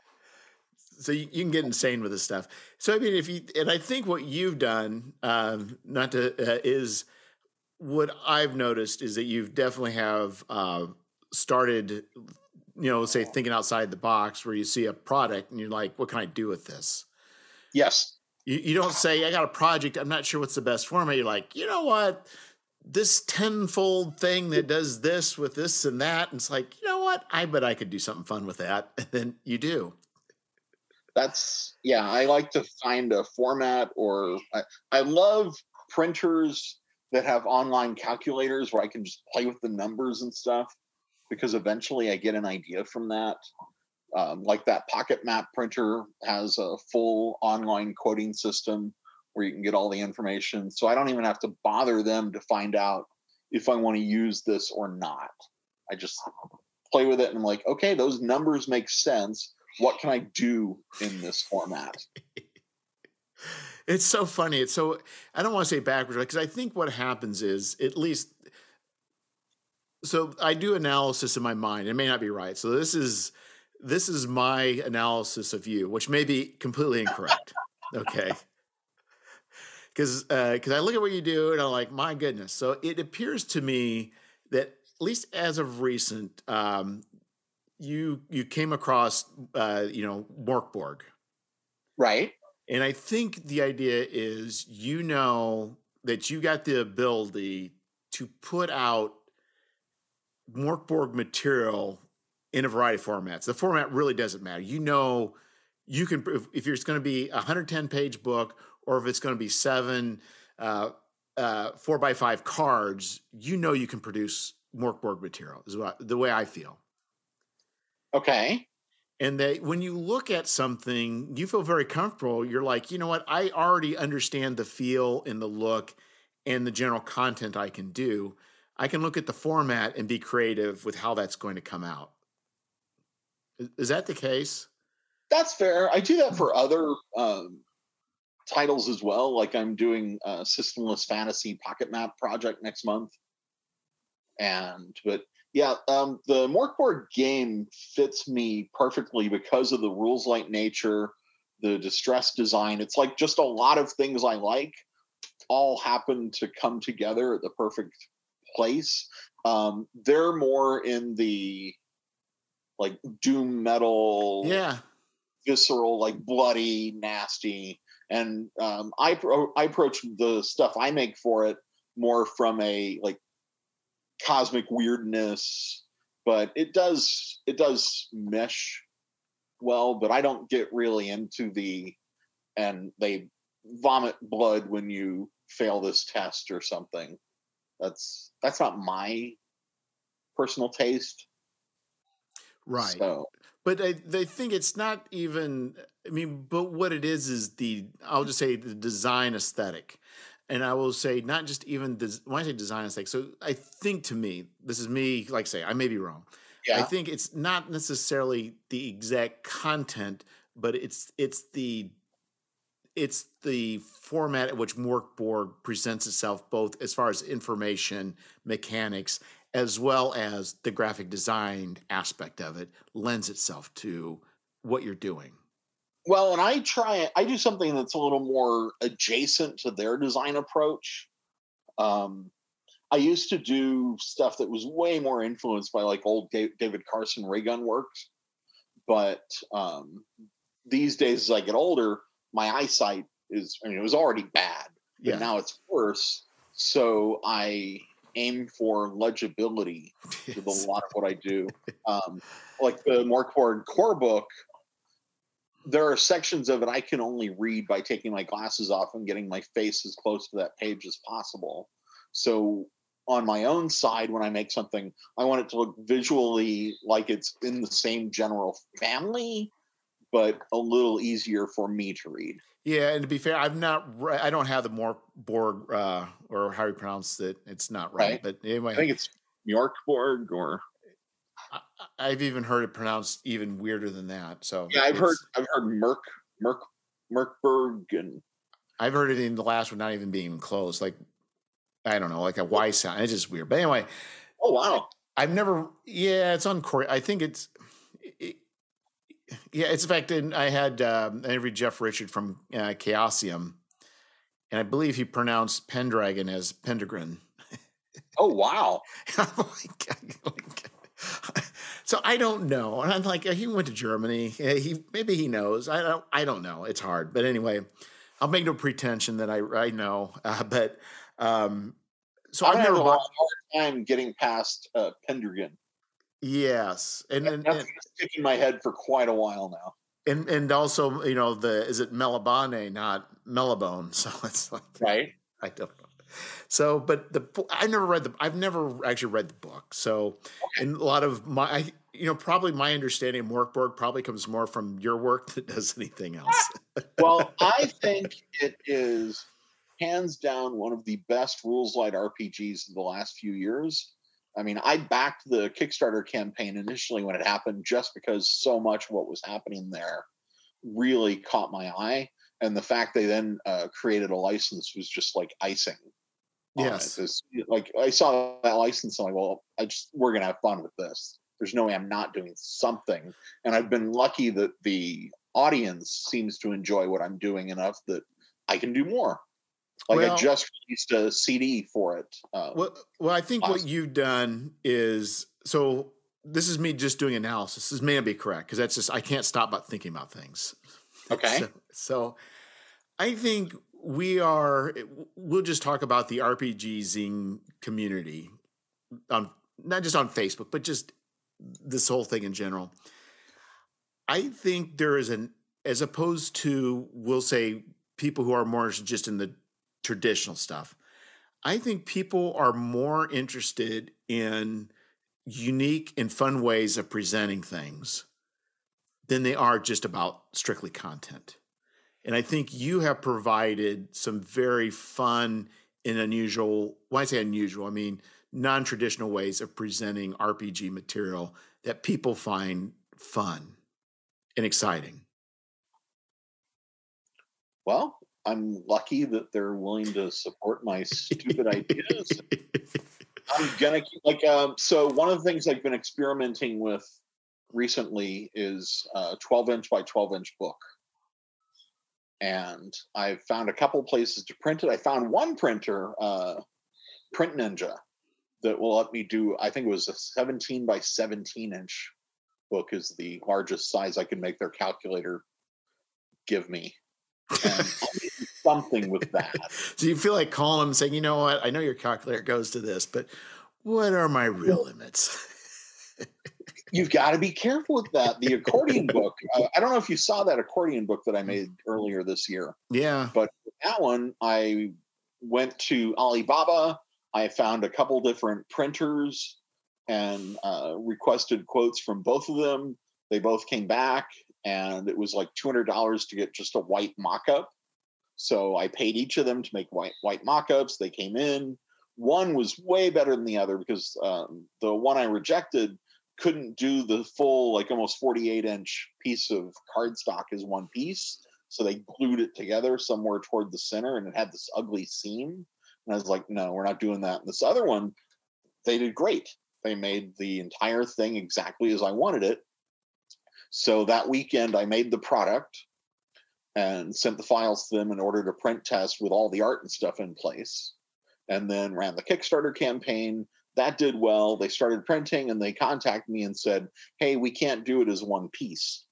so you, you can get insane with this stuff. So I mean, if you and I think what you've done, um, not to uh, is what I've noticed is that you've definitely have uh, started, you know, say thinking outside the box, where you see a product and you're like, what can I do with this? Yes. You, you don't say, I got a project, I'm not sure what's the best format. You're like, you know what? This tenfold thing that does this with this and that. And it's like, you know what? I bet I could do something fun with that. And then you do. That's yeah, I like to find a format or I, I love printers that have online calculators where I can just play with the numbers and stuff. Because eventually I get an idea from that. Um, like that Pocket Map printer has a full online quoting system where you can get all the information. So I don't even have to bother them to find out if I want to use this or not. I just play with it and I'm like, okay, those numbers make sense. What can I do in this format? it's so funny. It's so I don't want to say backwards because I think what happens is at least so I do analysis in my mind. It may not be right. So this is this is my analysis of you, which may be completely incorrect. okay. Because because uh, I look at what you do and I'm like, my goodness. So it appears to me that at least as of recent, um, you you came across uh, you know Mörk Borg, right? And I think the idea is you know that you got the ability to put out Mörk Borg material in a variety of formats. The format really doesn't matter. You know, you can if, if it's going to be a 110 page book or if it's going to be seven uh, uh, four by five cards, you know you can produce Mörk Borg material. Is what the way I feel. Okay. And that when you look at something, you feel very comfortable. You're like, you know what? I already understand the feel and the look and the general content I can do. I can look at the format and be creative with how that's going to come out. Is that the case? That's fair. I do that for other um, titles as well. Like I'm doing a systemless fantasy pocket map project next month. And, but yeah, um, the Mörk Borg game fits me perfectly because of the rules light nature, the distress design. It's like just a lot of things I like all happen to come together at the perfect place. Um, they're more in the like doom metal, yeah, visceral, like bloody, nasty. And um, I pro- I approach the stuff I make for it more from a like cosmic weirdness, but it does it does mesh well. But I don't get really into the and they vomit blood when you fail this test or something. That's that's not my personal taste. Right. So. But I, they think it's not even. I mean, but what it is is the. I'll just say the design aesthetic, and I will say not just even des, when I say design aesthetic. So I think to me, this is me. Like say, I may be wrong. Yeah. I think it's not necessarily the exact content, but it's it's the it's the format at which Mörk Borg presents itself, both as far as information, mechanics, as well as the graphic design aspect of it, lends itself to what you're doing. Well, and I try, I do something that's a little more adjacent to their design approach. Um, I used to do stuff that was way more influenced by like old David Carson Raygun works, but um, these days as I get older, my eyesight is I mean it was already bad, but yeah. now it's worse. So I aim for legibility yes. with a lot of what I do. Um, like the Mörk Borg core book, there are sections of it I can only read by taking my glasses off and getting my face as close to that page as possible. So on my own side, when I make something, I want it to look visually like it's in the same general family, but a little easier for me to read. Yeah, and to be fair, I've not. I don't have the more Borg uh, or how you pronounce it. It's not right, right. but anyway, I think it's Yorkborg or. I, have even heard it pronounced even weirder than that. So yeah, I've heard I've heard Merk Merk Merkberg and I've heard it in the last one not even being close. Like I don't know, like a Y sound. It's just weird. But anyway. Oh wow. I've never. Yeah, it's on Core. I think it's. Yeah, it's in fact. I had um, I interviewed Jeff Richard from uh, Chaosium, and I believe he pronounced Pendragon as Pendragon. Oh wow! so I don't know, and I'm like, he went to Germany. He maybe he knows. I don't. I don't know. It's hard, but anyway, I'll make no pretension that I I know. Uh, but um, so I've, I've never a hard time getting past uh, Pendragon. Yes, and, and, that's and, stuck in my head for quite a while now. And and also, you know, the is it Melabane, not Melabone? So it's like right. I don't know. so, but the I never read the I've never actually read the book. So, okay. and a lot of my I, you know probably my understanding of Mörk Borg probably comes more from your work than does anything else. well, I think it is hands down one of the best rules light RPGs of the last few years. I mean, I backed the Kickstarter campaign initially when it happened just because so much what was happening there really caught my eye. And the fact they then uh, created a license was just like icing. Yes. like I saw that license, I'm like, well, I just we're gonna have fun with this. There's no way I'm not doing something. And I've been lucky that the audience seems to enjoy what I'm doing enough that I can do more. Like well, I just released a CD for it. Um, well, well, I think what you've done is so. This is me just doing analysis. This may not be correct because that's just I can't stop but thinking about things. Okay. So, so, I think we are. We'll just talk about the RPG zine community on not just on Facebook, but just this whole thing in general. I think there is an as opposed to we'll say people who are more just in the traditional stuff. I think people are more interested in unique and fun ways of presenting things than they are just about strictly content. And I think you have provided some very fun and unusual, when I say unusual, I mean non traditional ways of presenting RPG material that people find fun and exciting. Well, I'm lucky that they're willing to support my stupid ideas. I'm gonna keep, like um, so. One of the things I've been experimenting with recently is a 12 inch by 12 inch book, and I've found a couple places to print it. I found one printer, uh, Print Ninja, that will let me do. I think it was a 17 by 17 inch book is the largest size I can make their calculator give me. Something with that. so you feel like calling them saying, you know what, I know your calculator goes to this, but what are my real limits? You've got to be careful with that. The accordion book, uh, I don't know if you saw that accordion book that I made earlier this year. Yeah. But that one, I went to Alibaba. I found a couple different printers and uh, requested quotes from both of them. They both came back, and it was like $200 to get just a white mock up. So I paid each of them to make white white mock-ups. They came in. One was way better than the other because um, the one I rejected couldn't do the full like almost 48 inch piece of cardstock as one piece. So they glued it together somewhere toward the center, and it had this ugly seam. And I was like, no, we're not doing that. And this other one, they did great. They made the entire thing exactly as I wanted it. So that weekend, I made the product and sent the files to them in order to print test with all the art and stuff in place. And then ran the Kickstarter campaign. That did well. They started printing and they contacted me and said, Hey, we can't do it as one piece.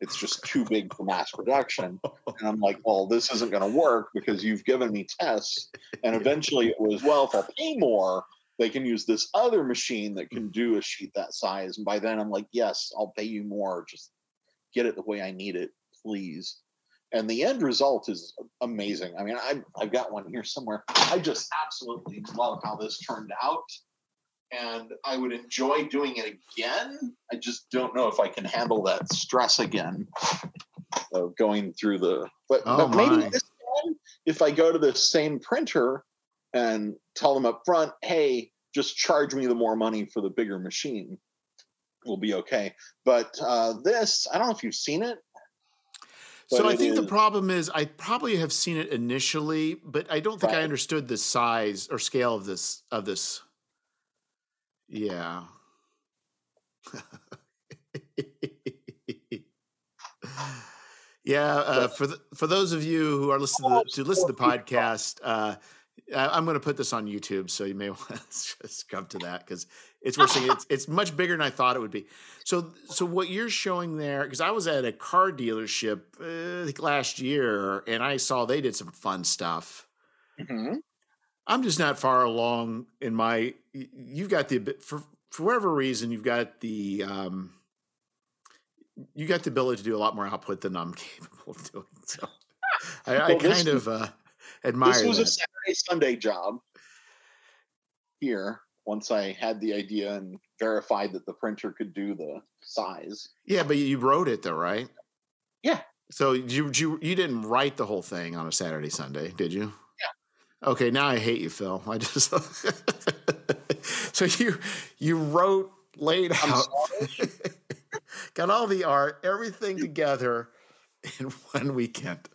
It's just too big for mass production. And I'm like, Well, this isn't going to work because you've given me tests. And eventually it was, Well, if I'll pay more, they can use this other machine that can do a sheet that size. And by then I'm like, Yes, I'll pay you more. Just get it the way I need it please. And the end result is amazing. I mean, I, I've got one here somewhere. I just absolutely love how this turned out. And I would enjoy doing it again. I just don't know if I can handle that stress again of going through the. But, oh but maybe this time, if I go to the same printer and tell them up front, hey, just charge me the more money for the bigger machine, will be okay. But uh, this, I don't know if you've seen it. So I think is, the problem is I probably have seen it initially, but I don't think right. I understood the size or scale of this of this. Yeah. yeah, uh, for the, for those of you who are listening to, to listen to the podcast, uh, I'm going to put this on YouTube, so you may want to just come to that because it's worth saying it's it's much bigger than I thought it would be. So so what you're showing there because I was at a car dealership uh, last year and I saw they did some fun stuff. Mm-hmm. I'm just not far along in my. You've got the for for whatever reason you've got the um, you got the ability to do a lot more output than I'm capable of doing. So I, I kind of. Uh, admire. This was that. a Saturday Sunday job here. Once I had the idea and verified that the printer could do the size. Yeah, but you wrote it though, right? Yeah. So you you you didn't write the whole thing on a Saturday Sunday, did you? Yeah. Okay, now I hate you, Phil. I just so you you wrote laid I'm out got all the art, everything together in one weekend.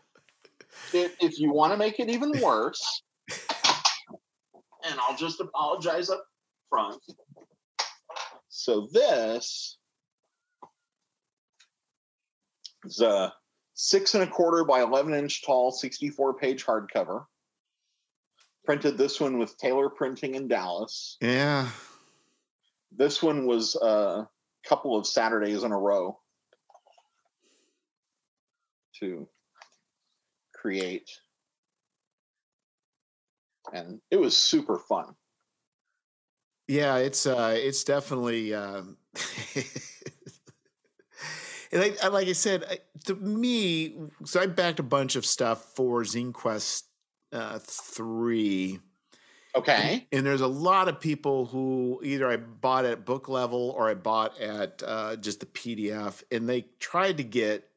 if, if you want to make it even worse, and I'll just apologize up front. So this is a six and a quarter by 11 inch tall, 64 page hardcover. Printed this one with Taylor Printing in Dallas. Yeah. This one was a couple of Saturdays in a row to create. And it was super fun. Yeah, it's uh it's definitely um and I, I- like I said, to me, so I backed a bunch of stuff for Zine Quest uh, three, Okay. and there's a lot of people who either I bought at book level or I bought at uh, just the PDF, and they tried to get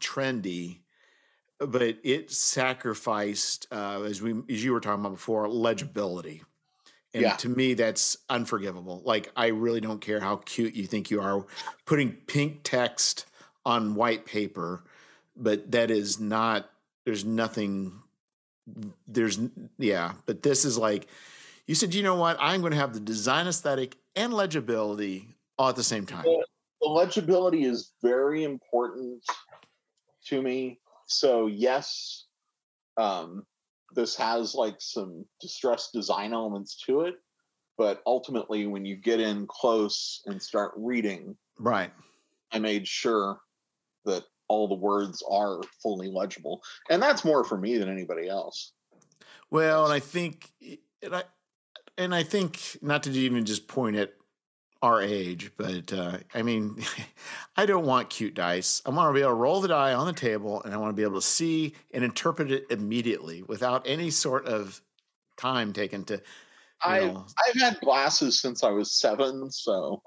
trendy, but it sacrificed, uh, as we as you were talking about before, legibility. And Yeah. to me, that's unforgivable. Like, I really don't care how cute you think you are putting pink text on white paper, but that is not, there's nothing, there's, yeah, but this is like, you said, you know what? I'm going to have the design aesthetic and legibility all at the same time. The legibility is very important to me. So, yes, um, this has like some distressed design elements to it. But ultimately, when you get in close and start reading, Right. I made sure that all the words are fully legible. And that's more for me than anybody else. Well, and I think, and I, and I think not to even just point at our age, but uh, I mean, I don't want cute dice. I want to be able to roll the die on the table, and I want to be able to see and interpret it immediately without any sort of time taken to. I've know, I've had glasses since I was seven, so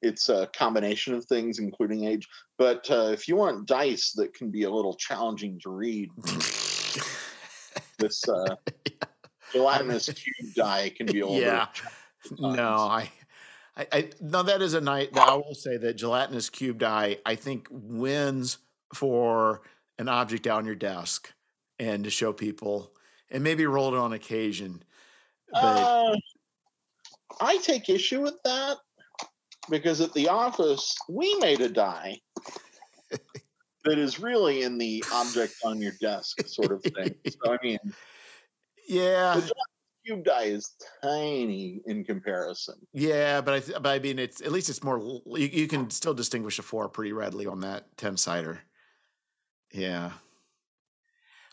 it's a combination of things, including age. But uh, if you want dice that can be a little challenging to read, this uh, gelatinous cube die can be a little. Yeah. no. I, I, I, no, that is a night. I will say that gelatinous cube die, I think, wins for an object on your desk and to show people, and maybe roll it on occasion. But Uh, I take issue with that because at the office we made a die that is really in the object on your desk sort of thing. So I mean, yeah, cube die is tiny in comparison. yeah, but I, th- but I mean, it's at least it's more. You, you can still distinguish a four pretty readily on that ten sider. Yeah,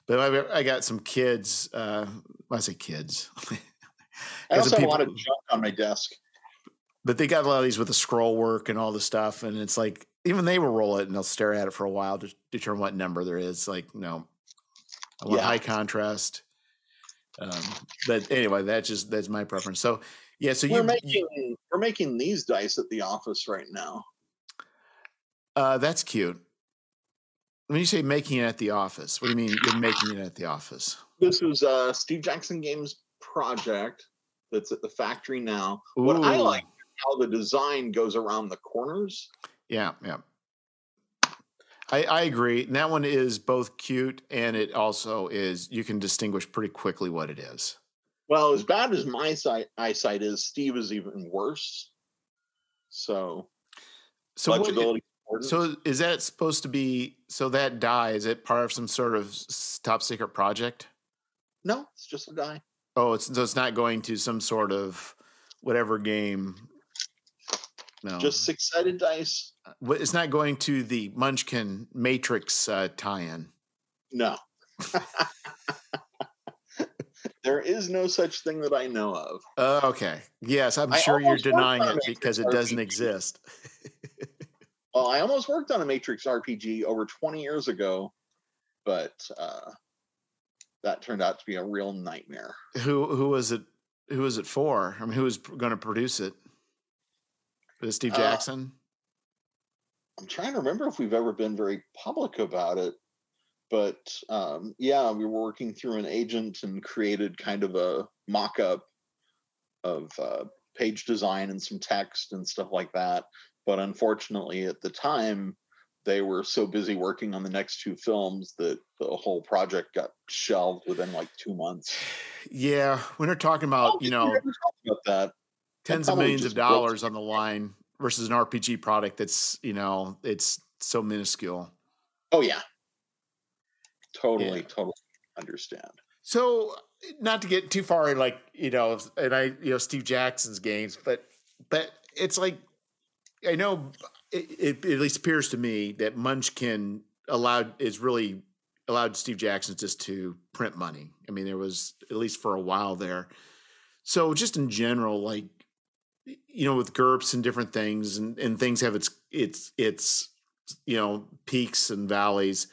but I, I got some kids. Uh, I say kids. I also have a lot of junk on my desk. but they got a lot of these with the scroll work and all the stuff and it's like even they will roll it and they'll stare at it for a while to determine what number there is like no i want Yeah. high contrast um, but anyway that's just that's my preference so yeah so we're you making we're making these dice at the office right now. uh, that's cute when you say making it at the office what do you mean you're making it at the office This is uh Steve Jackson Games project that's at the factory now. What I like how the design goes around the corners. yeah yeah I, I agree. And that one is both cute and it also is you can distinguish pretty quickly what it is. Well, as bad as my sight, eyesight is, Steve is even worse. So, So what, legibility. So is that supposed to be so that die is it part of some sort of top secret project? no, it's just a die. Oh, it's so it's not going to some sort of whatever game. No, Just six sided dice. It's not going to the Munchkin Matrix uh, tie-in. No. there is no such thing that I know of. Uh, okay, yes, I'm I sure you're denying it because it doesn't exist. Well, I almost worked on a Matrix RPG over 20 years ago, but uh, that turned out to be a real nightmare. Who who was it? Who was it for? I mean, who was going to produce it? It Steve uh, Jackson? Uh, I'm trying to remember if we've ever been very public about it, but um, yeah, we were working through an agent and created kind of a mock-up of uh, page design and some text and stuff like that. But unfortunately, at the time, they were so busy working on the next two films that the whole project got shelved within like two months. Yeah, when they're talking about, oh, you know, about that tens of millions of dollars on the line versus an RPG product that's, you know, it's so minuscule. Oh yeah. Totally, yeah. totally understand. So not to get too far in like, you know, and I, you know, Steve Jackson's games, but but it's like I know it, it, at least appears to me that Munchkin allowed is really allowed Steve Jackson just to print money. I mean, there was at least for a while there. So just in general, like you know, with GURPS and different things, and, and things have its its its you know peaks and valleys.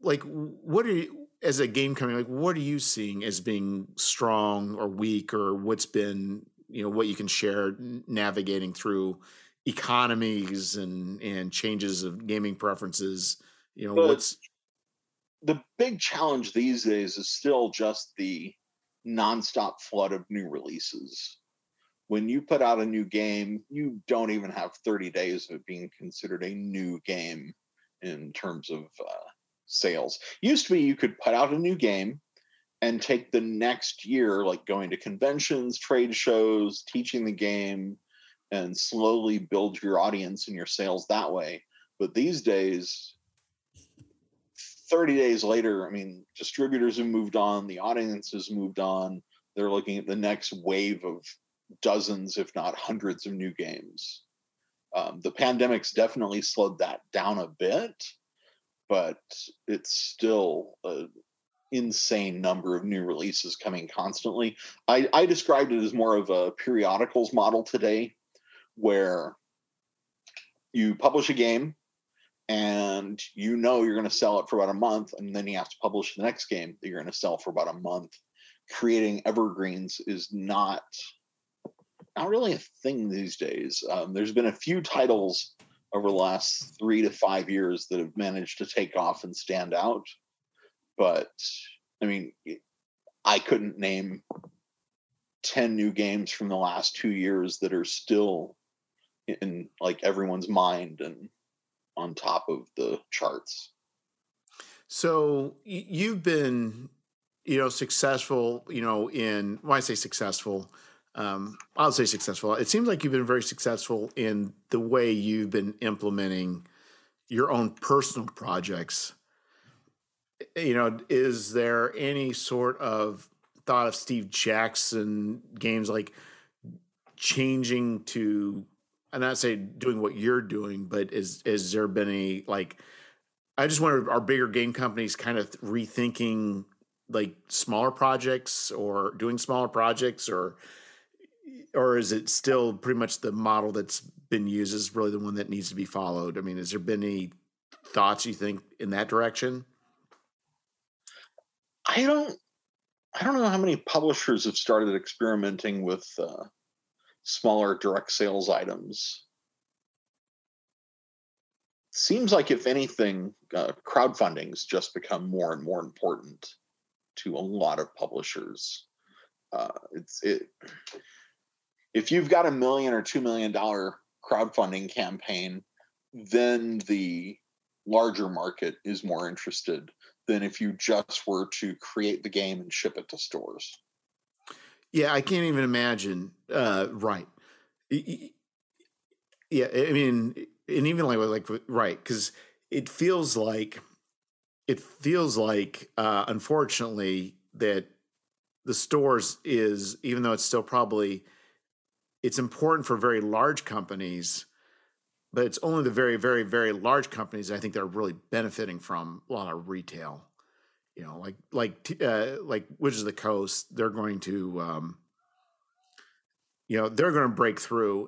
Like, what are you as a game company? Like, what are you seeing as being strong or weak, or what's been you know what you can share navigating through economies and and changes of gaming preferences you know but what's the big challenge these days is still just the nonstop flood of new releases when you put out a new game you don't even have 30 days of it being considered a new game in terms of uh, sales used to be you could put out a new game and take the next year like going to conventions trade shows teaching the game and slowly build your audience and your sales that way. But these days, 30 days later, I mean, distributors have moved on, the audience has moved on. They're looking at the next wave of dozens, if not hundreds, of new games. Um, the pandemic's definitely slowed that down a bit, but it's still an insane number of new releases coming constantly. I, I described it as more of a periodicals model today where you publish a game and you know you're going to sell it for about a month and then you have to publish the next game that you're going to sell for about a month creating evergreens is not not really a thing these days um, there's been a few titles over the last three to five years that have managed to take off and stand out but i mean i couldn't name 10 new games from the last two years that are still in like everyone's mind and on top of the charts. So you've been, you know, successful, you know, in when I say successful, um, I'll say successful. It seems like you've been very successful in the way you've been implementing your own personal projects. You know, is there any sort of thought of Steve Jackson games like changing to I'm not saying doing what you're doing, but is is there been any like? I just wonder, are bigger game companies kind of rethinking like smaller projects or doing smaller projects, or or is it still pretty much the model that's been used is really the one that needs to be followed? I mean, has there been any thoughts you think in that direction? I don't. I don't know how many publishers have started experimenting with uh, smaller direct sales items. Seems like, if anything, uh, crowdfunding's just become more and more important to a lot of publishers. Uh, it's it. If you've got a million or two million dollar crowdfunding campaign, then the larger market is more interested than if you just were to create the game and ship it to stores. Yeah, I can't even imagine. Uh, right. Yeah, I mean, and even like like right because it feels like it feels like uh, unfortunately that the stores is even though it's still probably it's important for very large companies but it's only the very very very large companies i think that are really benefiting from a lot of retail you know, like like uh, like Wizards of the Coast, they're going to, um, you know, they're going to break through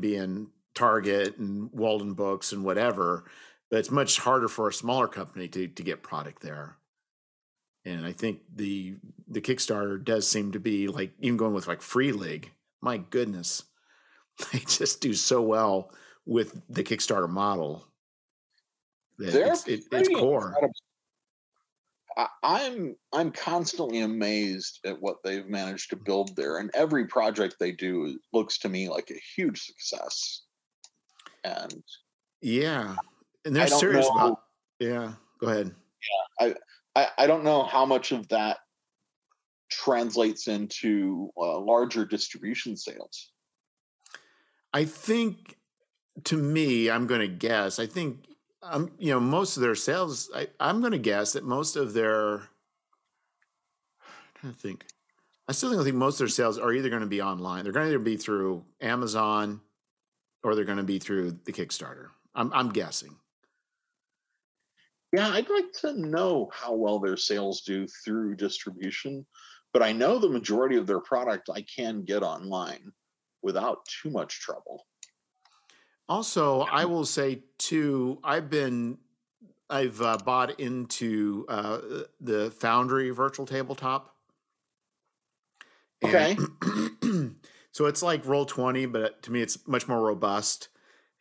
be in Target and Walden Books and whatever. But it's much harder for a smaller company to to get product there. and I think the the Kickstarter does seem to be like even going with like Free League. My goodness, they just do so well with the Kickstarter model. It's, it, it's core. incredible. I, I'm I'm constantly amazed at what they've managed to build there, and every project they do looks to me like a huge success. And Yeah, and they're serious know- about. Yeah, go ahead. Yeah, I, I don't know how much of that translates into uh, larger distribution sales. I think, to me, I'm going to guess. I think, um, you know, most of their sales. I, I'm going to guess that most of their. To think. I still think, think most of their sales are either going to be online. They're going to either be through Amazon, or they're going to be through the Kickstarter. I'm, I'm guessing. Yeah, I'd like to know how well their sales do through distribution, but I know the majority of their product I can get online without too much trouble. Also, I will say too, I've been, I've uh, bought into uh, the Foundry virtual tabletop. Okay. So it's like roll twenty, but to me, it's much more robust,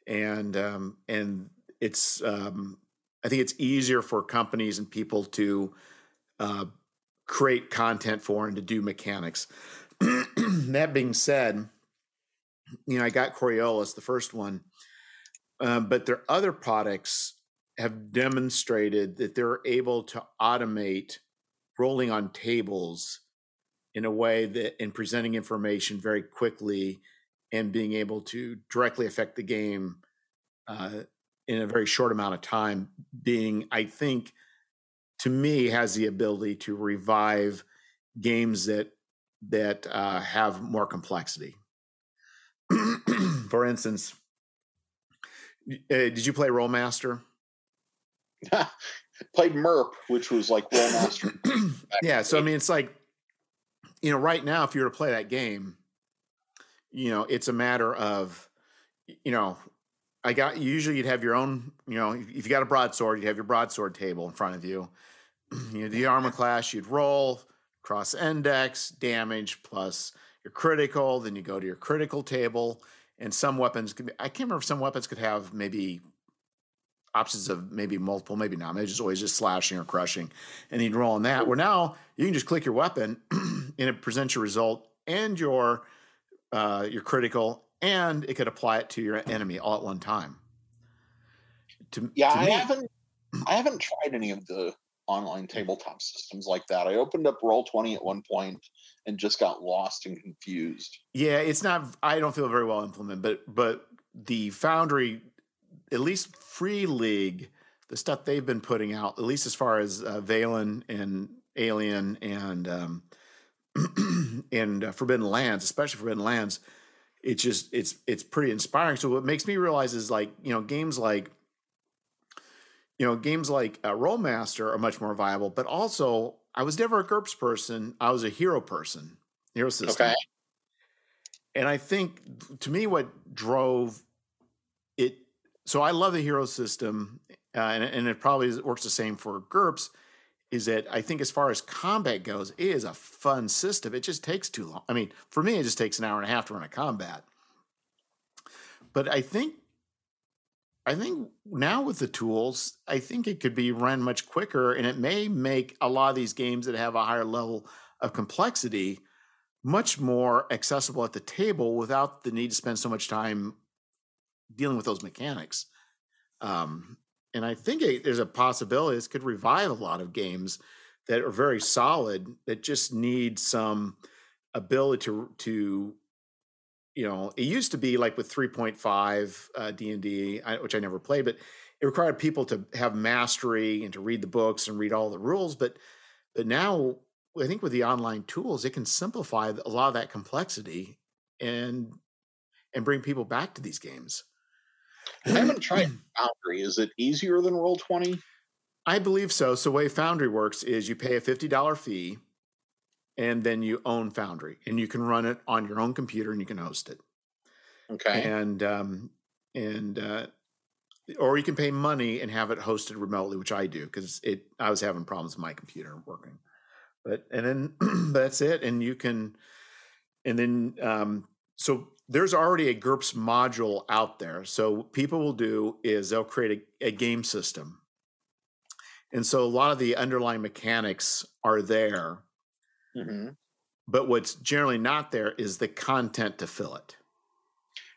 and um, and it's um, I think it's easier for companies and people to uh, create content for and to do mechanics. that being said, you know, I got Coriolis, the first one, um, but their other products have demonstrated that they're able to automate rolling on tables in a way that in presenting information very quickly and being able to directly affect the game uh, in a very short amount of time being i think to me has the ability to revive games that that uh, have more complexity for instance uh, did you play rolemaster Played MERP, which was like Rolemaster. yeah so i mean it's like you know right now if you were to play that game you know it's a matter of you know i got usually you'd have your own you know if if you got a broadsword you'd have your broadsword table in front of you you know the armor class you'd roll cross index damage plus your critical then you go to your critical table and some weapons could be, i can't remember if some weapons could have maybe options of maybe multiple maybe not maybe just always just slashing or crushing and you'd roll on that. Where now you can just click your weapon and it presents your result and your uh, your critical and it could apply it to your enemy all at one time. To, Yeah, to I me- haven't I haven't tried any of the online tabletop systems like that. I opened up Roll Twenty at one point and just got lost and confused. Yeah, it's not. I don't feel very well implemented, but but the Foundry, at least Free League, the stuff they've been putting out, at least as far as uh, Vaesen and Alien and um, and uh, Forbidden Lands, especially Forbidden Lands, it's just it's it's pretty inspiring. So what makes me realize is like you know games like you know games like uh, Rolemaster are much more viable, but also I was never a GURPS person. I was a hero person, hero system. Okay. And I think to me, what drove it. So I love the hero system, uh, and, and it probably works the same for GURPS. Is that I think as far as combat goes, it is a fun system. It just takes too long. I mean, for me, it just takes an hour and a half to run a combat. But I think, I think now with the tools, I think it could be run much quicker, and it may make a lot of these games that have a higher level of complexity much more accessible at the table without the need to spend so much time dealing with those mechanics. Um, and I think it, there's a possibility this could revive a lot of games that are very solid that just need some ability to to you know it used to be like with 3.5 uh, d&d I- which i never played but it required people to have mastery and to read the books and read all the rules but but now I think with the online tools, it can simplify a lot of that complexity and and bring people back to these games. I haven't tried Foundry. Is it easier than Roll Twenty? I believe so. So the way Foundry works is you pay a fifty dollar fee, and then you own Foundry, and you can run it on your own computer and you can host it. Okay. And um, and uh, or you can pay money and have it hosted remotely, which I do because it I was having problems with my computer working. but and then that's it and you can and then um so there's already a GURPS module out there. So people will do is they'll create a, a game system. And so a lot of the underlying mechanics are there. Mm-hmm. But what's generally not there is the content to fill it.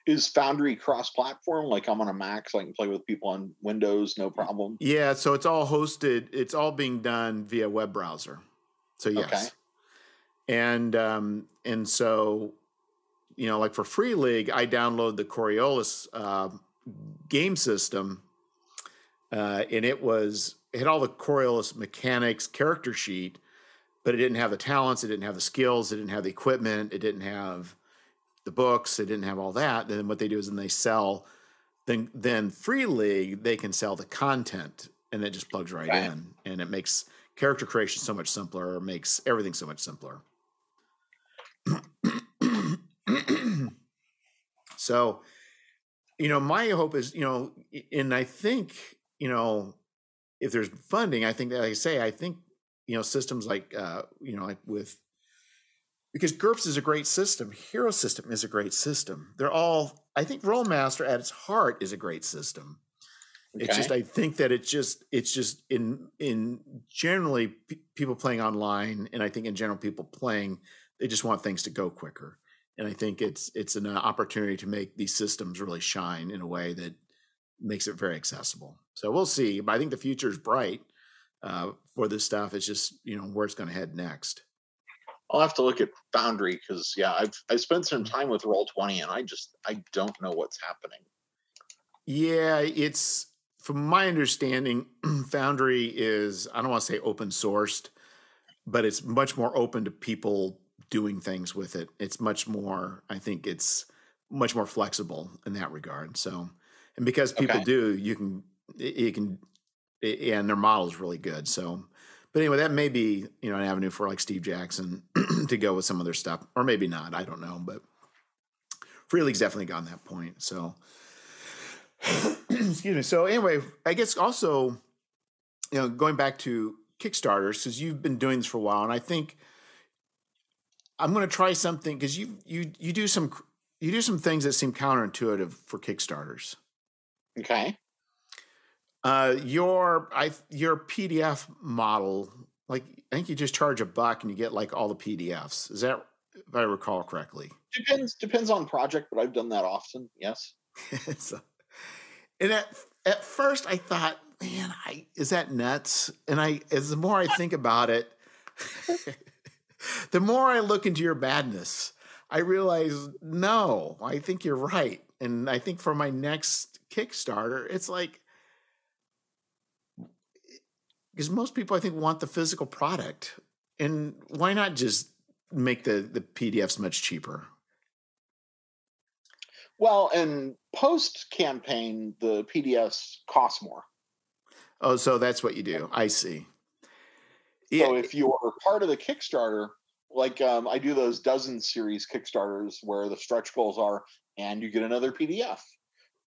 Is Foundry cross-platform? Like I'm on a Mac, so I can play with people on Windows, no problem. Yeah, so it's all hosted. It's all being done via web browser. So yes, okay. and um, and so you know, like for Free League, I download the Coriolis uh, game system, uh, and it was it had all the Coriolis mechanics character sheet, but it didn't have the talents, it didn't have the skills, it didn't have the equipment, it didn't have the books, it didn't have all that. Then what they do is then they sell then then Free League, they can sell the content and it just plugs right, right. in and it makes character creation so much simpler, makes everything so much simpler. so, you know, my hope is, you know, and I think, you know, if there's funding, I think that like I say, I think, you know, systems like, uh, you know, like with because GURPS is a great system. Hero System is a great system. They're all, I think Rolemaster at its heart is a great system. Okay. It's just, I think that it's just, it's just in, in generally p- people playing online. And I think in general, people playing, they just want things to go quicker. And I think it's, it's an opportunity to make these systems really shine in a way that makes it very accessible. So we'll see. But I think the future is bright uh, for this stuff. It's just, you know, where it's going to head next. I'll have to look at Foundry because yeah, I've I spent some time with Roll Twenty, and I just I don't know what's happening. Yeah, it's from my understanding, Foundry is I don't want to say open sourced, but it's much more open to people doing things with it. It's much more, I think it's much more flexible in that regard. So, and because people okay. do, you can you can, and their model is really good. So but anyway, that may be you know an avenue for like Steve Jackson to go with some of their stuff, or maybe not. I don't know, but Free League's definitely gotten that point. So, excuse me. So anyway, I guess also, you know, going back to Kickstarters because you've been doing this for a while, and I think I'm going to try something because you you you do some you do some things that seem counterintuitive for Kickstarters. Okay. Uh, your I your PDF model, like I think you just charge a buck and you get like all the PDFs. Is that if I recall correctly? Depends depends on project, but I've done that often. Yes. so, and at at first I thought, man, I is that nuts? And I as the more I think about it, the more I look into your madness, I realize no, I think you're right. And I think for my next Kickstarter, it's like because most people I think want the physical product, and why not just make the the PDFs much cheaper? Well, and post campaign, the PDFs cost more. Oh, so that's what you do. I see. So if you're part of the Kickstarter, like um, I do those dozen series Kickstarters where the stretch goals are, and you get another PDF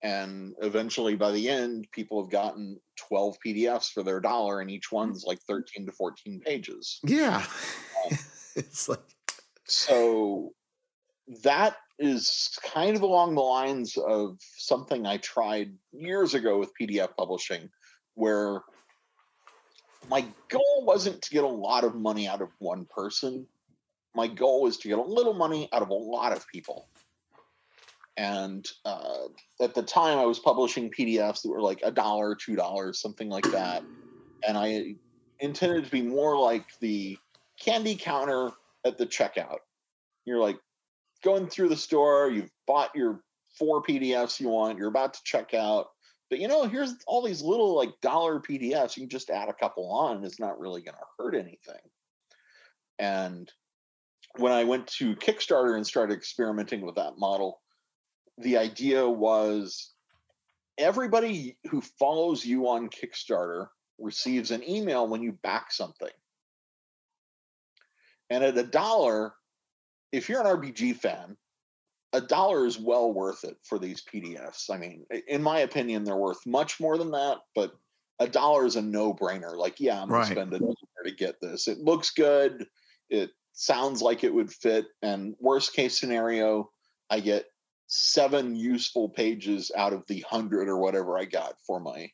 and eventually by the end people have gotten 12 pdfs for their dollar and each one's like 13 to 14 pages. Yeah. Um, it's like so that is kind of along the lines of something i tried years ago with pdf publishing where my goal wasn't to get a lot of money out of one person. My goal was to get a little money out of a lot of people and uh, at the time, I was publishing PDFs that were like a dollar, two dollars, something like that. And I intended to be more like the candy counter at the checkout. You're like going through the store, you've bought your four PDFs you want, you're about to check out. But you know, here's all these little like dollar PDFs. You can just add a couple on, it's not really going to hurt anything. And when I went to Kickstarter and started experimenting with that model, the idea was everybody who follows you on Kickstarter receives an email when you back something. And at a dollar, if you're an RPG fan, a dollar is well worth it for these PDFs. I mean, in my opinion, they're worth much more than that, but a dollar is a no brainer. Like, yeah, I'm going to spend a dollar to get this. It looks good. It sounds like it would fit. And worst case scenario, I get seven useful pages out of the hundred or whatever I got for my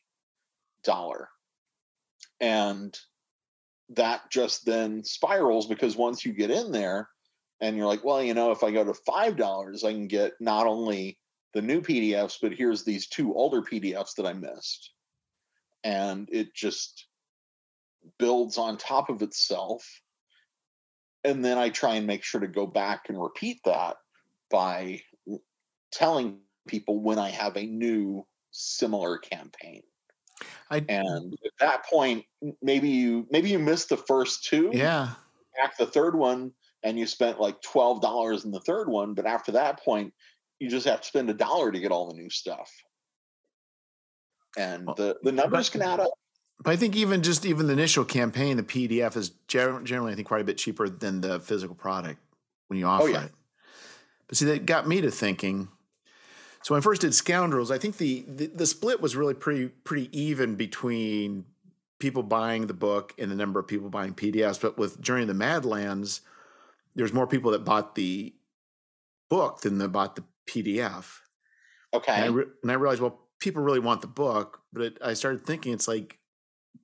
dollar. And that just then spirals because once you get in there and you're like, well, you know, if I go to $5, I can get not only the new PDFs, but here's these two older PDFs that I missed. And it just builds on top of itself. And then I try and make sure to go back and repeat that by telling people when I have a new similar campaign. I, and at that point, maybe you maybe you missed the first two. Yeah. Back the third one, and you spent like twelve dollars in the third one. But after that point, you just have to spend a dollar to get all the new stuff. And the the numbers but, can add up. But I think even just even the initial campaign, the PDF is generally I think quite a bit cheaper than the physical product when you oh, offer oh, yeah. it. But see, that got me to thinking so when I first did Scoundrels, I think the, the, the split was really pretty pretty even between people buying the book and the number of people buying PDFs. But with Journey of the Madlands, there's more people that bought the book than that bought the PDF. Okay. And I, re- and I realized, well, people really want the book, but it, I started thinking, it's like,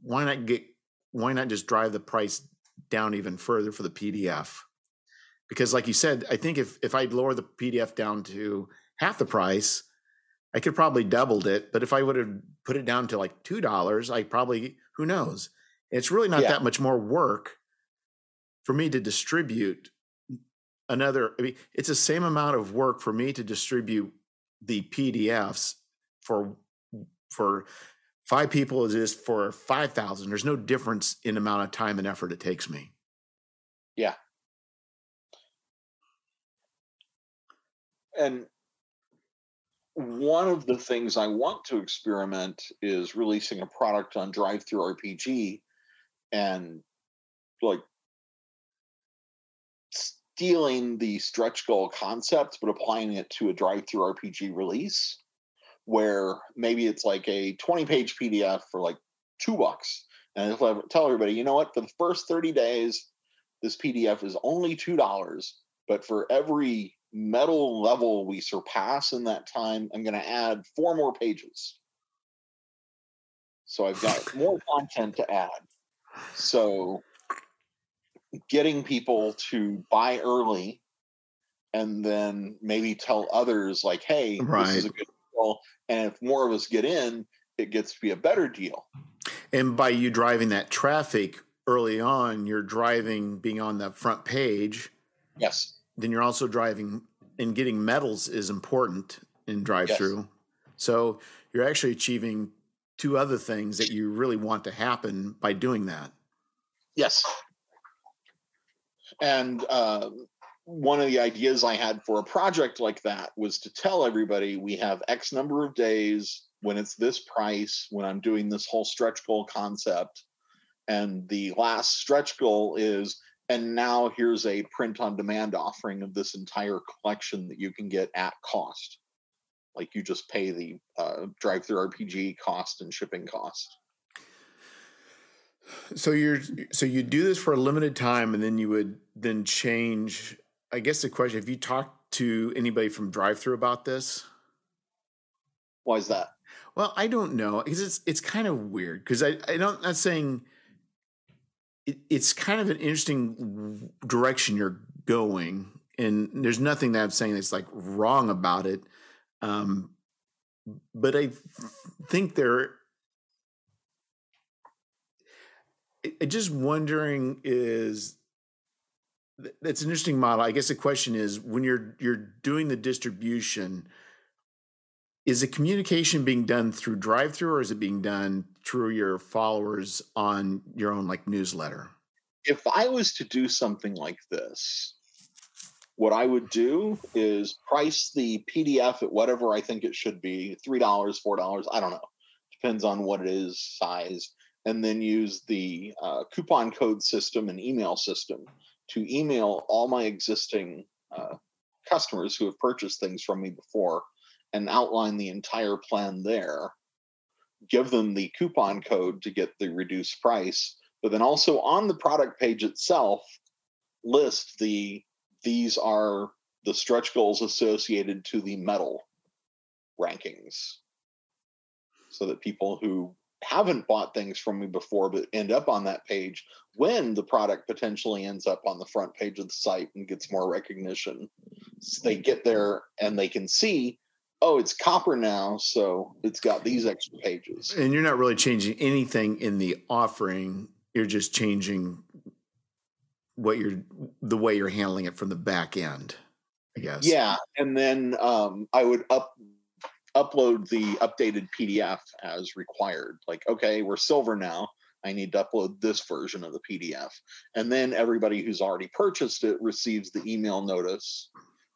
why not get, why not just drive the price down even further for the PDF? Because, like you said, I think if if I lower the PDF down to half the price, I could probably doubled it. But if I would have put it down to like two dollars, I probably who knows. It's really not yeah. that much more work for me to distribute another. I mean, it's the same amount of work for me to distribute the PDFs for for five people as it is for five thousand. There's no difference in amount of time and effort it takes me. Yeah. And one of the things I want to experiment is releasing a product on DriveThruRPG and like stealing the stretch goal concept but applying it to a DriveThruRPG release where maybe it's like a 20 page PDF for like two bucks. And I'll tell everybody, you know what, for the first 30 days, this PDF is only $2. But for every metal level we surpass in that time, I'm going to add four more pages. So I've got more content to add. So getting people to buy early and then maybe tell others like, hey, right. this is a good deal. And if more of us get in, it gets to be a better deal. And by you driving that traffic early on, you're driving being on the front page. Yes then you're also driving and getting medals is important in drive through. Yes. So you're actually achieving two other things that you really want to happen by doing that. Yes. And uh, one of the ideas I had for a project like that was to tell everybody we have X number of days when it's this price, when I'm doing this whole stretch goal concept. And the last stretch goal is and now here's a print on demand offering of this entire collection that you can get at cost. Like you just pay the uh, RPG cost and shipping cost. So you're so you do this for a limited time and then you would then change i guess the question have you talked to anybody from drive through about this? Why is that? Well i don't know because it's it's kind of weird because i i don't not saying it, it's kind of an interesting direction you're going, and there's nothing that I'm saying that's like wrong about it. Um, but I think there. I just wondering is that's an interesting model. I guess the question is when you're you're doing the distribution, is the communication being done through drive through or is it being done through your followers on your own like newsletter? If i was to do something like this what i would do is price the pdf at whatever i think it should be $3 $4 i don't know. Depends on what it is size. And then use the uh, coupon code system and email system to email all my existing uh, customers who have purchased things from me before and outline the entire plan there, give them the coupon code to get the reduced price, but then also on the product page itself, list the these are the stretch goals associated to the metal rankings. So that people who haven't bought things from me before but end up on that page when the product potentially ends up on the front page of the site and gets more recognition so they get there and they can see oh it's copper now so it's got these extra pages and you're not really changing anything in the offering you're just changing what you're the way you're handling it from the back end i guess yeah and then um, i would up upload the updated PDF as required. Like, okay, we're silver now. I need to upload this version of the PDF. And then everybody who's already purchased it receives the email notice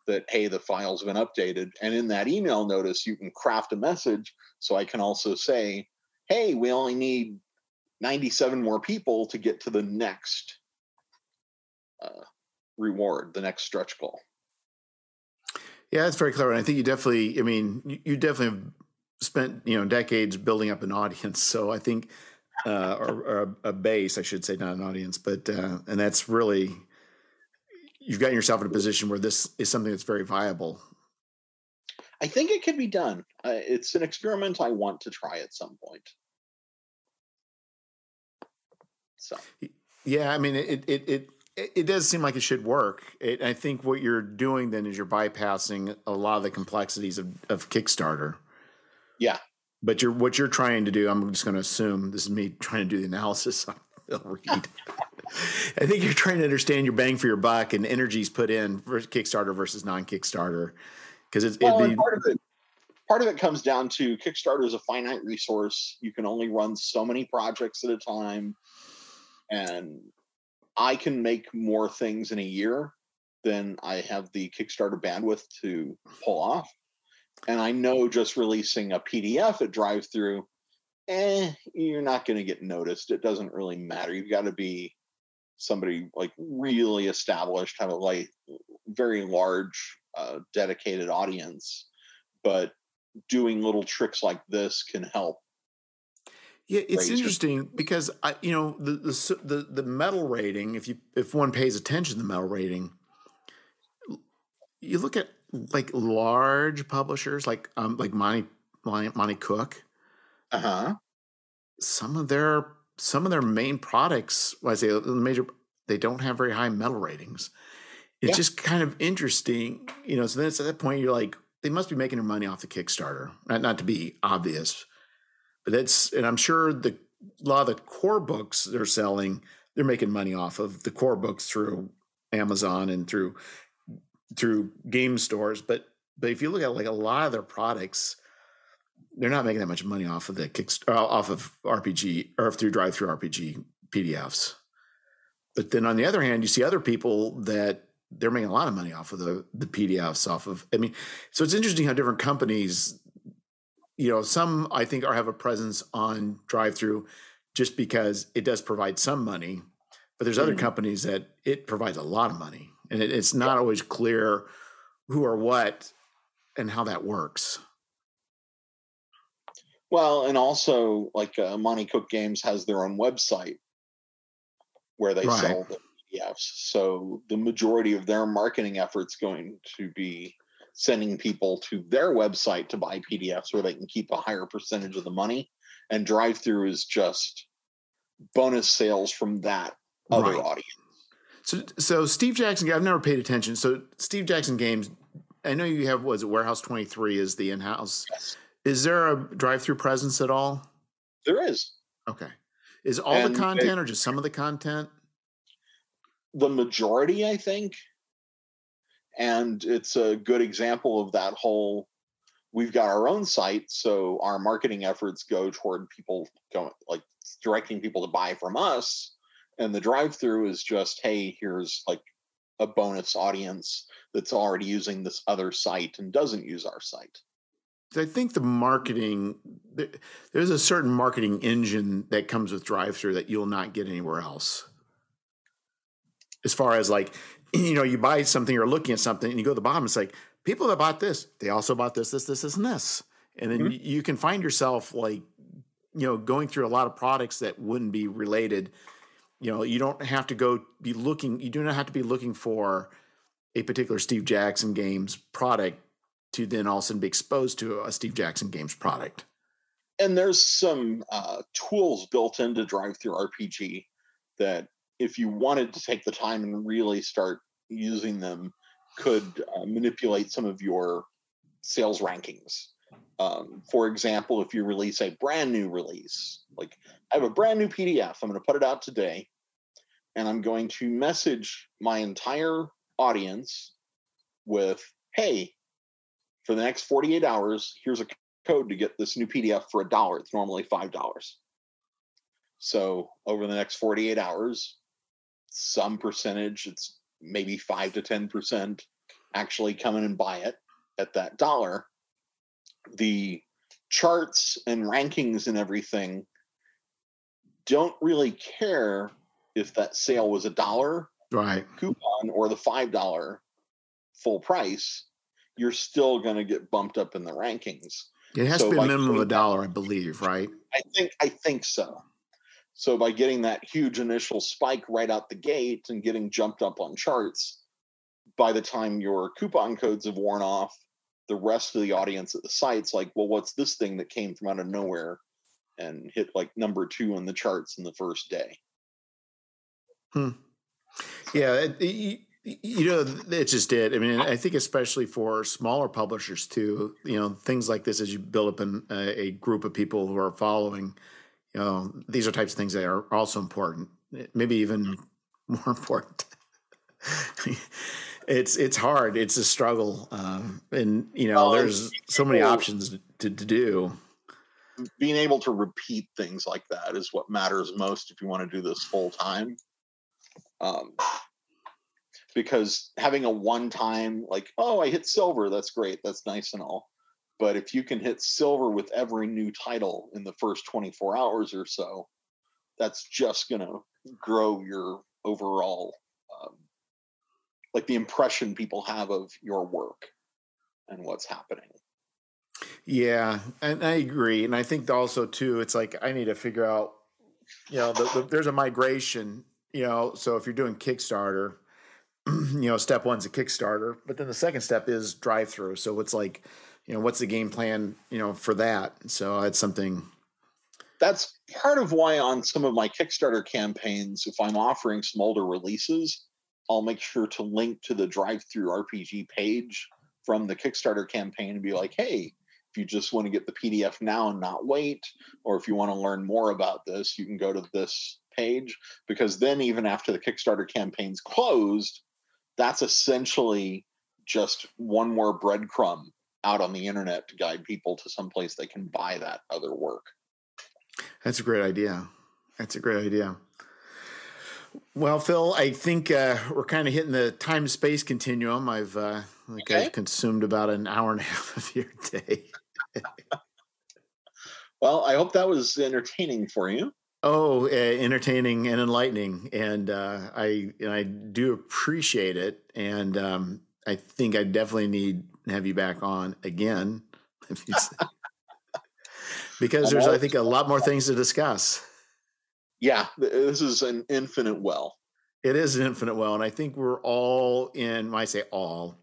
that, hey, the file's been updated. And in that email notice, you can craft a message. So I can also say, hey, we only need 97 more people to get to the next uh, reward, the next stretch goal. Yeah, that's very clever. And I think you definitely, I mean, you, definitely have spent, you know, decades building up an audience. So I think, uh, or, or a, a, base, I should say, not an audience, but, uh, and that's really, you've gotten yourself in a position where this is something that's very viable. I think it could be done. Uh, it's an experiment I want to try at some point. So, yeah, I mean, it, it, it, it does seem like it should work. It, I think what you're doing then is you're bypassing a lot of the complexities of, of Kickstarter. Yeah. But you're what you're trying to do. I'm just going to assume this is me trying to do the analysis on I think you're trying to understand your bang for your buck and energies put in for Kickstarter versus non-Kickstarter because it's well, be, part of it. Part of it comes down to Kickstarter is a finite resource. You can only run so many projects at a time, and I can make more things in a year than I have the Kickstarter bandwidth to pull off. And I know just releasing a PDF at drive through, eh, you're not going to get noticed. It doesn't really matter. You've got to be somebody like really established, have a like very large, uh, dedicated audience. But doing little tricks like this can help yeah, it's interesting because I, you know, the, the the the metal rating. If you if one pays attention to the metal rating, you look at like large publishers like um like Monte Monte Cook. Uh huh. Some of their some of their main products, I say the major, they don't have very high metal ratings. It's yeah. just kind of interesting, you know. So then it's at that point you're like, they must be making their money off the Kickstarter. Not, not to be obvious, but that's, and I'm sure the a lot of the core books they're selling, they're making money off of the core books through Amazon and through through game stores. But but if you look at like a lot of their products, they're not making that much money off of the kick uh, off of RPG or through DriveThruRPG PDFs. But then on the other hand, you see other people that they're making a lot of money off of the the PDFs off of. I mean, so it's interesting how different companies you know, some I think are have a presence on drive through just because it does provide some money, but there's mm-hmm. other companies that it provides a lot of money, and it, it's not always clear who or what and how that works. Well, and also like uh, Monte Cook Games has their own website where they right. sell the PDFs. So the majority of their marketing efforts going to be sending people to their website to buy PDFs where they can keep a higher percentage of the money. And drive through is just bonus sales from that other right. audience. So, so Steve Jackson, I've never paid attention. So, Steve Jackson Games, I know you have was it Warehouse Twenty Three is the in house. Yes. Is there a drive through presence at all? There is. Okay. Is all and the content or just some of the content? The majority, I think and it's a good example of that whole we've got our own site so our marketing efforts go toward people going like directing people to buy from us and the drive through is just hey here's like a bonus audience that's already using this other site and doesn't use our site I think the marketing there's a certain marketing engine that comes with drive through that you'll not get anywhere else. As far as like you know, you buy something or looking at something and you go to the bottom, it's like people that bought this, they also bought this, this, this, this, and this. And then mm-hmm. you can find yourself like, you know, going through a lot of products that wouldn't be related you know, you don't have to go be looking. You do not have to be looking for a particular Steve Jackson Games product to then all of a sudden be exposed to a Steve Jackson Games product. And there's some uh, tools built into DriveThruRPG that, if you wanted to take the time and really start using them, could uh, manipulate some of your sales rankings. Um, for example, if you release a brand new release, like I have a brand new PDF, I'm going to put it out today, and I'm going to message my entire audience with, hey, for the next 48 hours, here's a code to get this new PDF for a dollar. It's normally $5. So over the next 48 hours, some percentage, it's maybe 5 to 10% actually come in and buy it at that dollar. The charts and rankings and everything don't really care if that sale was a dollar right coupon or the five dollar full price you're still going to get bumped up in the rankings. It has so to be a minimum of a dollar i believe right? I think i think so. So by getting that huge initial spike right out the gate and getting jumped up on charts by the time your coupon codes have worn off the rest of the audience at the site's like well what's this thing that came from out of nowhere and hit like number two on the charts in the first day? Hmm. Yeah, it, it, you know, it's just it. I mean, I think especially for smaller publishers too, you know, things like this as you build up an, a, group of people who are following, you know, these are types of things that are also important, maybe even more important. it's it's hard. It's a struggle, um, and you know, there's so many options to, to do. Being able to repeat things like that is what matters most if you want to do this full time. Um, because having a one time, like, oh, I hit silver, that's great, that's nice and all. But if you can hit silver with every new title in the first 24 hours or so, that's just going to grow your overall, um, like the impression people have of your work and what's happening. Yeah, and I agree, and I think also too, it's like I need to figure out, you know, the, the, there's a migration you know, so if you're doing Kickstarter, you know, step one's a Kickstarter, but then the second step is drive through. So it's like, you know, what's the game plan, you know, for that? So it's something. That's part of why on some of my Kickstarter campaigns, if I'm offering some older releases, I'll make sure to link to the DriveThruRPG page from the Kickstarter campaign and be like, hey, if you just want to get the PDF now and not wait, or if you want to learn more about this, you can go to this page because then even after the Kickstarter campaign's closed, that's essentially just one more breadcrumb out on the internet to guide people to some place they can buy that other work. That's a great idea. That's a great idea. Well, Phil, I think uh, we're kind of hitting the time space continuum. I've uh, think okay. I've consumed about an hour and a half of your day. well, I hope that was entertaining for you. Oh, uh, entertaining and enlightening, and uh, I and I do appreciate it. And um, I think I definitely need to have you back on again, because there's I think a lot more things to discuss. Yeah, this is an infinite well. It is an infinite well, and I think we're all in. When I say all,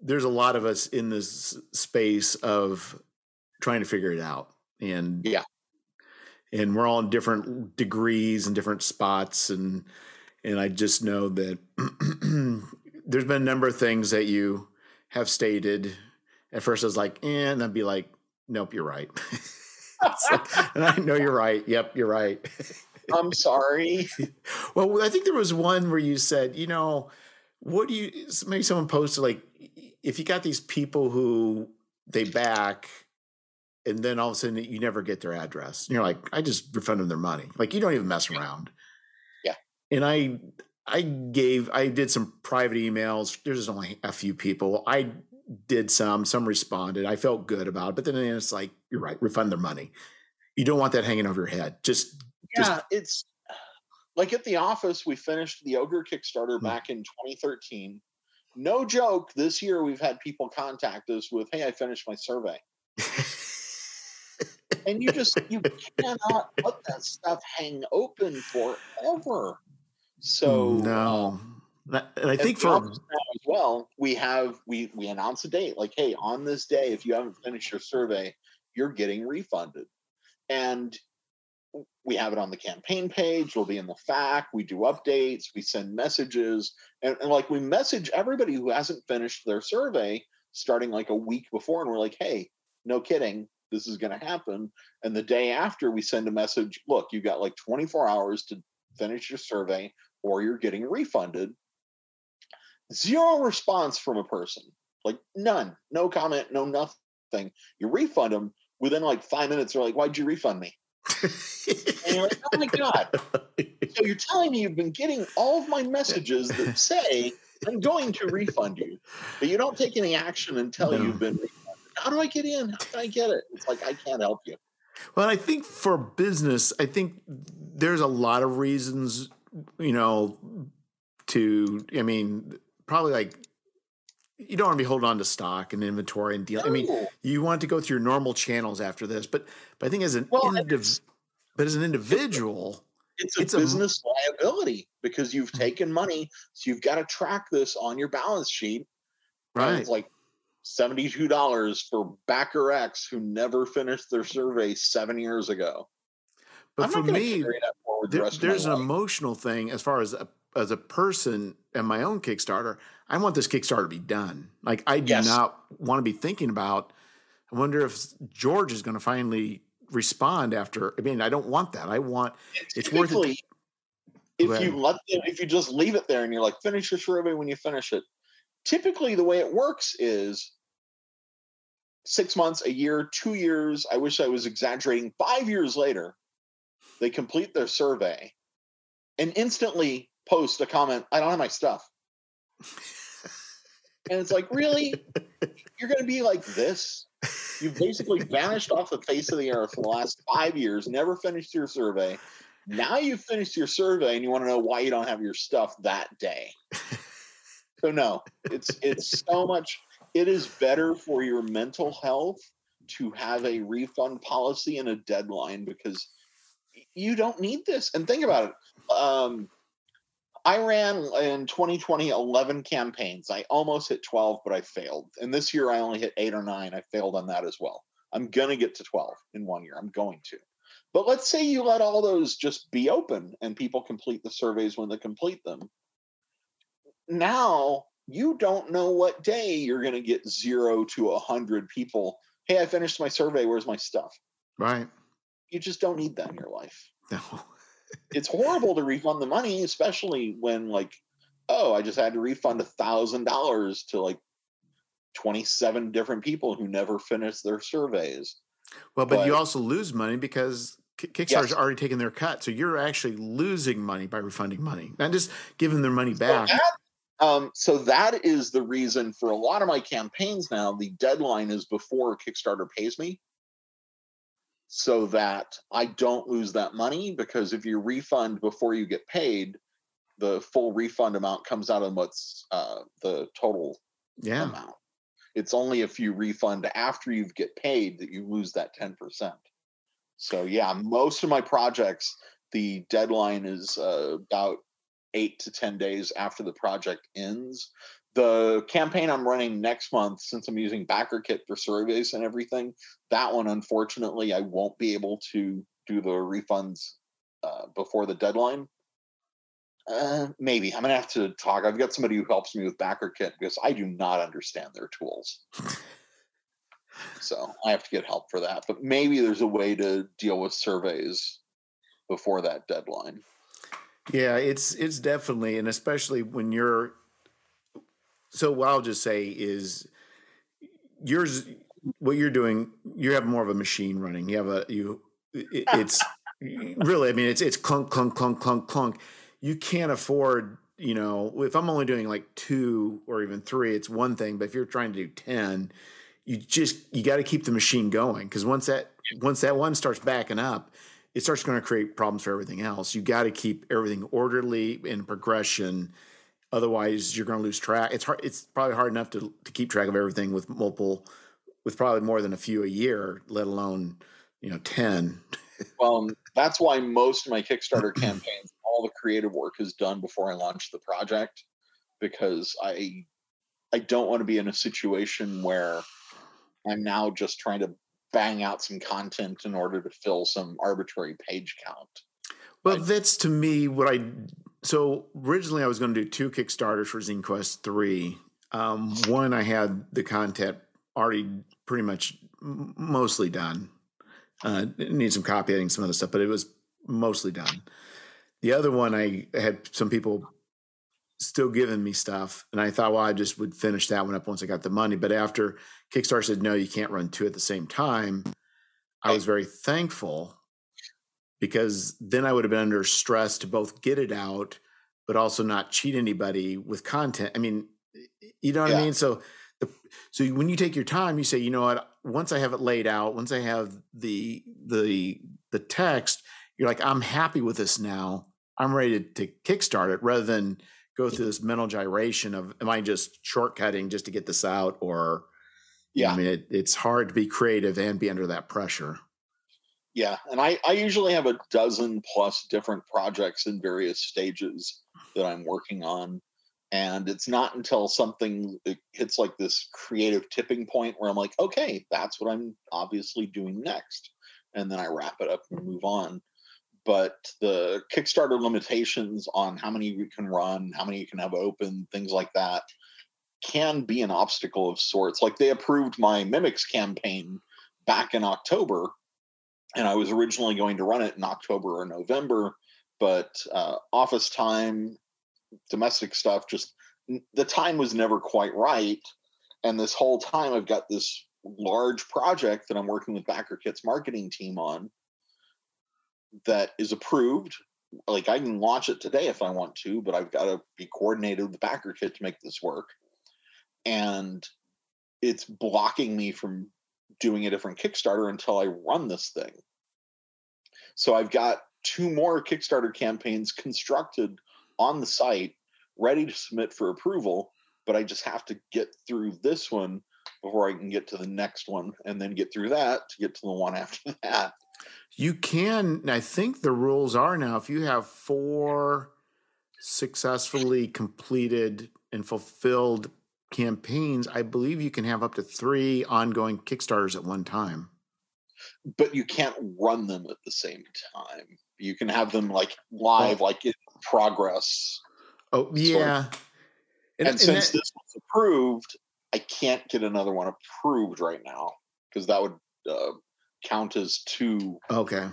there's a lot of us in this space of trying to figure it out, and yeah and we're all in different degrees and different spots and and I just know that there's been a number of things that you have stated. At first, I was like, eh, and I'd be like, nope, you're right. like, and I know you're right. Yep, you're right. I'm sorry. well, I think there was one where you said, you know, what do you, maybe someone posted, like, if you got these people who they back and then all of a sudden you never get their address. And you're like, I just refund them their money. Like you don't even mess around. Yeah. And I I gave I did some private emails. There's only a few people. I did some, some responded. I felt good about it. But then it's like, you're right, refund their money. You don't want that hanging over your head. Just Yeah, just, it's like at the office, we finished the Ogre Kickstarter hmm. back in 2013. No joke, this year we've had people contact us with, hey, I finished my survey. and you just you cannot let that stuff hang open forever. So no, um, and I think for as well, we have we we announce a date like, hey, on this day, if you haven't finished your survey, you're getting refunded, and we have it on the campaign page. We'll be in the FAQ. We do updates. We send messages, and, and like we message everybody who hasn't finished their survey starting like a week before, and we're like, hey, no kidding, this is going to happen. And the day after, we send a message look, you've got like 24 hours to finish your survey or you're getting refunded. Zero response from a person, like none, no comment, no nothing. You refund them within like five minutes. They're like, why'd you refund me? and you're like, oh my God. So you're telling me you've been getting all of my messages that say, I'm going to refund you, but you don't take any action until no. you've been refunded how do I get in? How can I get it? It's like I can't help you. Well, I think for business, I think there's a lot of reasons, you know, to I mean, probably like you don't want to be holding on to stock and inventory and deal. No. I mean, you want to go through your normal channels after this, but but I think as an well, indiv- but as an individual, it's a it's business a, liability because you've mm. taken money, so you've got to track this on your balance sheet. Right. it's like $72 for Backer X who never finished their survey seven years ago. But I'm for me, there, there's an life. emotional thing as far as a, as a person and my own Kickstarter. I want this Kickstarter to be done. Like I do yes. not want to be thinking about. I wonder if George is going to finally respond after. I mean, I don't want that. I want it's worth it. If you let them, if you just leave it there and you're like, finish your survey when you finish it, typically the way it works is six months, a year, two years. I wish I was exaggerating. Five years later, they complete their survey and instantly post a comment I don't have my stuff. and it's like, really? You're going to be like this? You've basically vanished off the face of the earth for the last five years, never finished your survey. Now you've finished your survey and you want to know why you don't have your stuff that day. So no, it's it's so much. It is better for your mental health to have a refund policy and a deadline because you don't need this. And think about it. Um, I ran in 2020 11 campaigns. I almost hit 12, but I failed. And this year I only hit eight or nine. I failed on that as well. I'm going to get to 12 in one year. I'm going to. But let's say you let all those just be open and people complete the surveys when they complete them now you don't know what day you're going to get zero to a hundred people. Hey, I finished my survey. Where's my stuff? Right. You just don't need that in your life. No. it's horrible to refund the money, especially when like, oh, I just had to refund a thousand dollars to like 27 different people who never finished their surveys. Well, but, but you also lose money because Kickstarter's yes. already taken their cut, so you're actually losing money by refunding money, not just giving their money back. So um, so that is the reason for a lot of my campaigns now. The deadline is before Kickstarter pays me, so that I don't lose that money. Because if you refund before you get paid, the full refund amount comes out of what's uh, the total yeah. amount. It's only if you refund after you get paid that you lose that ten percent. So yeah, most of my projects, the deadline is uh, about eight to 10 days after the project ends. The campaign I'm running next month, since I'm using BackerKit for surveys and everything, that one, unfortunately, I won't be able to do the refunds uh, before the deadline. Uh, maybe I'm gonna have to talk. I've got somebody who helps me with BackerKit because I do not understand their tools. so I have to get help for that. But maybe there's a way to deal with surveys before that deadline. Yeah, it's it's definitely, and especially when you're. So what I'll just say is, yours, what you're doing, you have more of a machine running. You have a you, it, it's really, I mean, it's it's clunk clunk clunk clunk clunk. You can't afford, you know, if I'm only doing like two or even three, it's one thing. But if you're trying to do ten, you just you got to keep the machine going because once that once that one starts backing up it starts going to create problems for everything else. You got to keep everything orderly in progression. Otherwise, you're going to lose track. It's hard. It's probably hard enough to to keep track of everything with multiple, with probably more than a few a year, let alone you know, 10. well, um, that's why most of my Kickstarter campaigns, all the creative work is done before I launch the project because I I don't want to be in a situation where I'm now just trying to bang out some content in order to fill some arbitrary page count. Well, I, that's to me what I. So originally, I was going to do two Kickstarters for Zine Quest three. Um, one, I had the content already pretty much mostly done. Uh, need some copy editing, some other stuff, but it was mostly done. The other one, I had some people still giving me stuff, and I thought, well, I just would finish that one up once I got the money. But after Kickstarter said, no, you can't run two at the same time, I was very thankful because then I would have been under stress to both get it out, but also not cheat anybody with content. I mean, you know what yeah. I mean? So the, so when you take your time, you say, you know what? Once I have it laid out, once I have the the the text, you're like, I'm happy with this now. I'm ready to, to kickstart it rather than go through this mental gyration of am I just shortcutting just to get this out or yeah I mean it, it's hard to be creative and be under that pressure. Yeah and I, I usually have a dozen plus different projects in various stages that I'm working on and it's not until something hits like this creative tipping point where I'm like okay that's what I'm obviously doing next and then I wrap it up and move on but the Kickstarter limitations on how many you can run, how many you can have open, things like that, can be an obstacle of sorts. Like they approved my Mimics campaign back in October, and I was originally going to run it in October or November, but uh, office time, domestic stuff, just the time was never quite right. And this whole time, I've got this large project that I'm working with BackerKit's marketing team on that is approved. Like I can launch it today if I want to, but I've got to be coordinated with the BackerKit to make this work. And it's blocking me from doing a different Kickstarter until I run this thing. So I've got two more Kickstarter campaigns constructed on the site, ready to submit for approval, but I just have to get through this one before I can get to the next one and then get through that to get to the one after that. You can, I think the rules are now if you have four successfully completed and fulfilled campaigns, I believe you can have up to three ongoing Kickstarters at one time. But you can't run them at the same time. You can have them like live, oh. like in progress. Oh, yeah. And, and, and since that, this was approved, I can't get another one approved right now because that would uh, count as two okay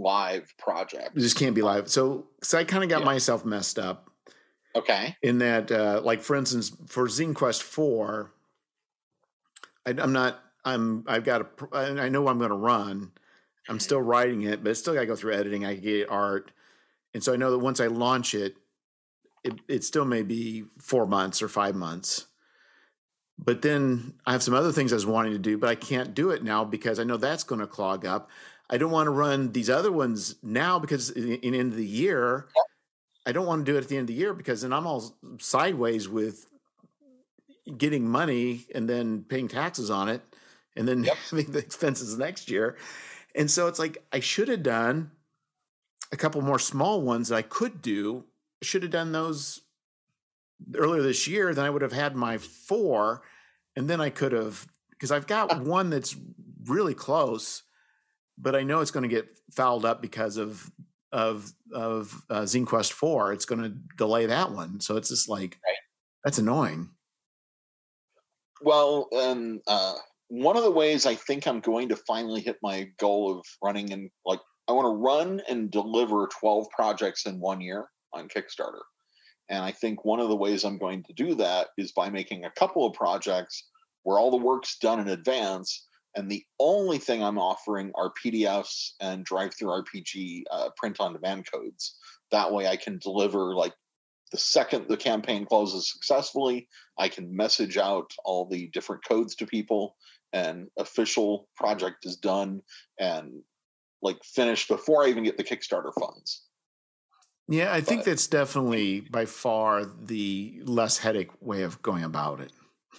live projects. It just can't be live. So, so I kind of got yeah. myself messed up. Okay. In that, uh, like for instance, for Zine Quest Four, I, am not. I'm. I've got a. I know I'm going to run. I'm mm-hmm. still writing it, but it's still got to go through editing. I get art, and so I know that once I launch it, it, it still may be four months or five months but then I have some other things I was wanting to do, but I can't do it now because I know that's going to clog up. I don't want to run these other ones now because in, in end of the year, I don't want to do it at the end of the year because then I'm all sideways with getting money and then paying taxes on it and then yep. having the expenses next year. And so it's like I should have done a couple more small ones that I could do. I should have done those earlier this year, then I would have had my four, and then I could have because I've got one that's really close, but I know it's going to get fouled up because of of of uh, Zine Quest four. It's going to delay that one, so it's just like right. that's annoying. Well, um, uh, one of the ways I think I'm going to finally hit my goal of running and like I want to run and deliver 12 projects in one year on Kickstarter. And I think one of the ways I'm going to do that is by making a couple of projects where all the work's done in advance. And the only thing I'm offering are PDFs and DriveThruRPG uh, print on demand codes. That way I can deliver like the second the campaign closes successfully, I can message out all the different codes to people and official project is done and like finished before I even get the Kickstarter funds. Yeah, I think that's definitely by far the less headache way of going about it.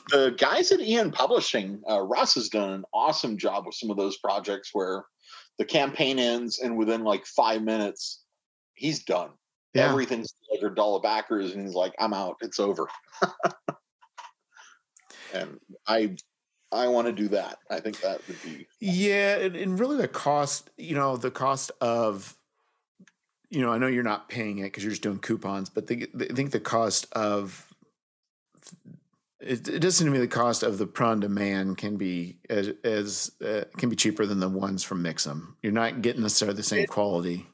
The guys at EN Publishing, uh, Russ has done an awesome job with some of those projects where the campaign ends, and within like five minutes, he's done. Yeah. Everything's delivered all backers, and he's like, "I'm out. It's over." and I, I want to do that. I think that would be Yeah, and, and really the cost, you know, the cost of, you know, I know you're not paying it because you're just doing coupons, but the, the, I think the cost of, it, it does seem to me the cost of the print on demand can be as, as uh, can be cheaper than the ones from Mixam. You're not getting necessarily the same It- quality.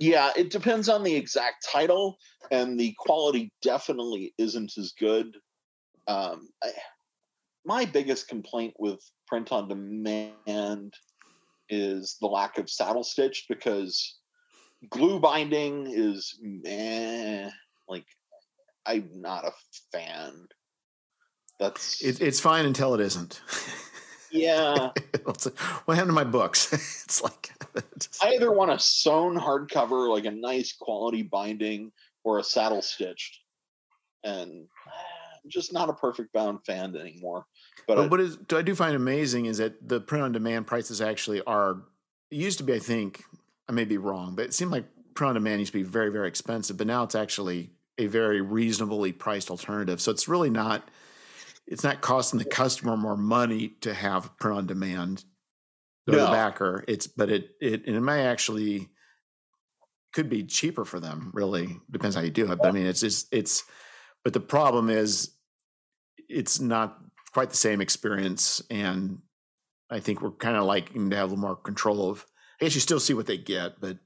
Yeah, it depends on the exact title, and the quality definitely isn't as good. Um, I, my biggest complaint with print on demand is the lack of saddle stitched because glue binding is meh. Like, I'm not a fan. That's It, it's fine until it isn't. yeah. What happened to my books? it's like, just- I either want a sewn hardcover, like a nice quality binding, or a saddle stitched, and ah, I'm just not a perfect bound fan anymore. But, But I- what is do I do find amazing is that the print on demand prices actually are used to be I think I may be wrong, but it seemed like print on demand used to be very very expensive, but now it's actually a very reasonably priced alternative. So it's really not it's not costing the customer more money to have print on demand the No. backer. It's but it it and it may actually could be cheaper for them. Really depends how you do it. But I mean, it's just it's. But the problem is, it's not quite the same experience, and I think we're kind of liking to have a little more control of. I guess you still see what they get, but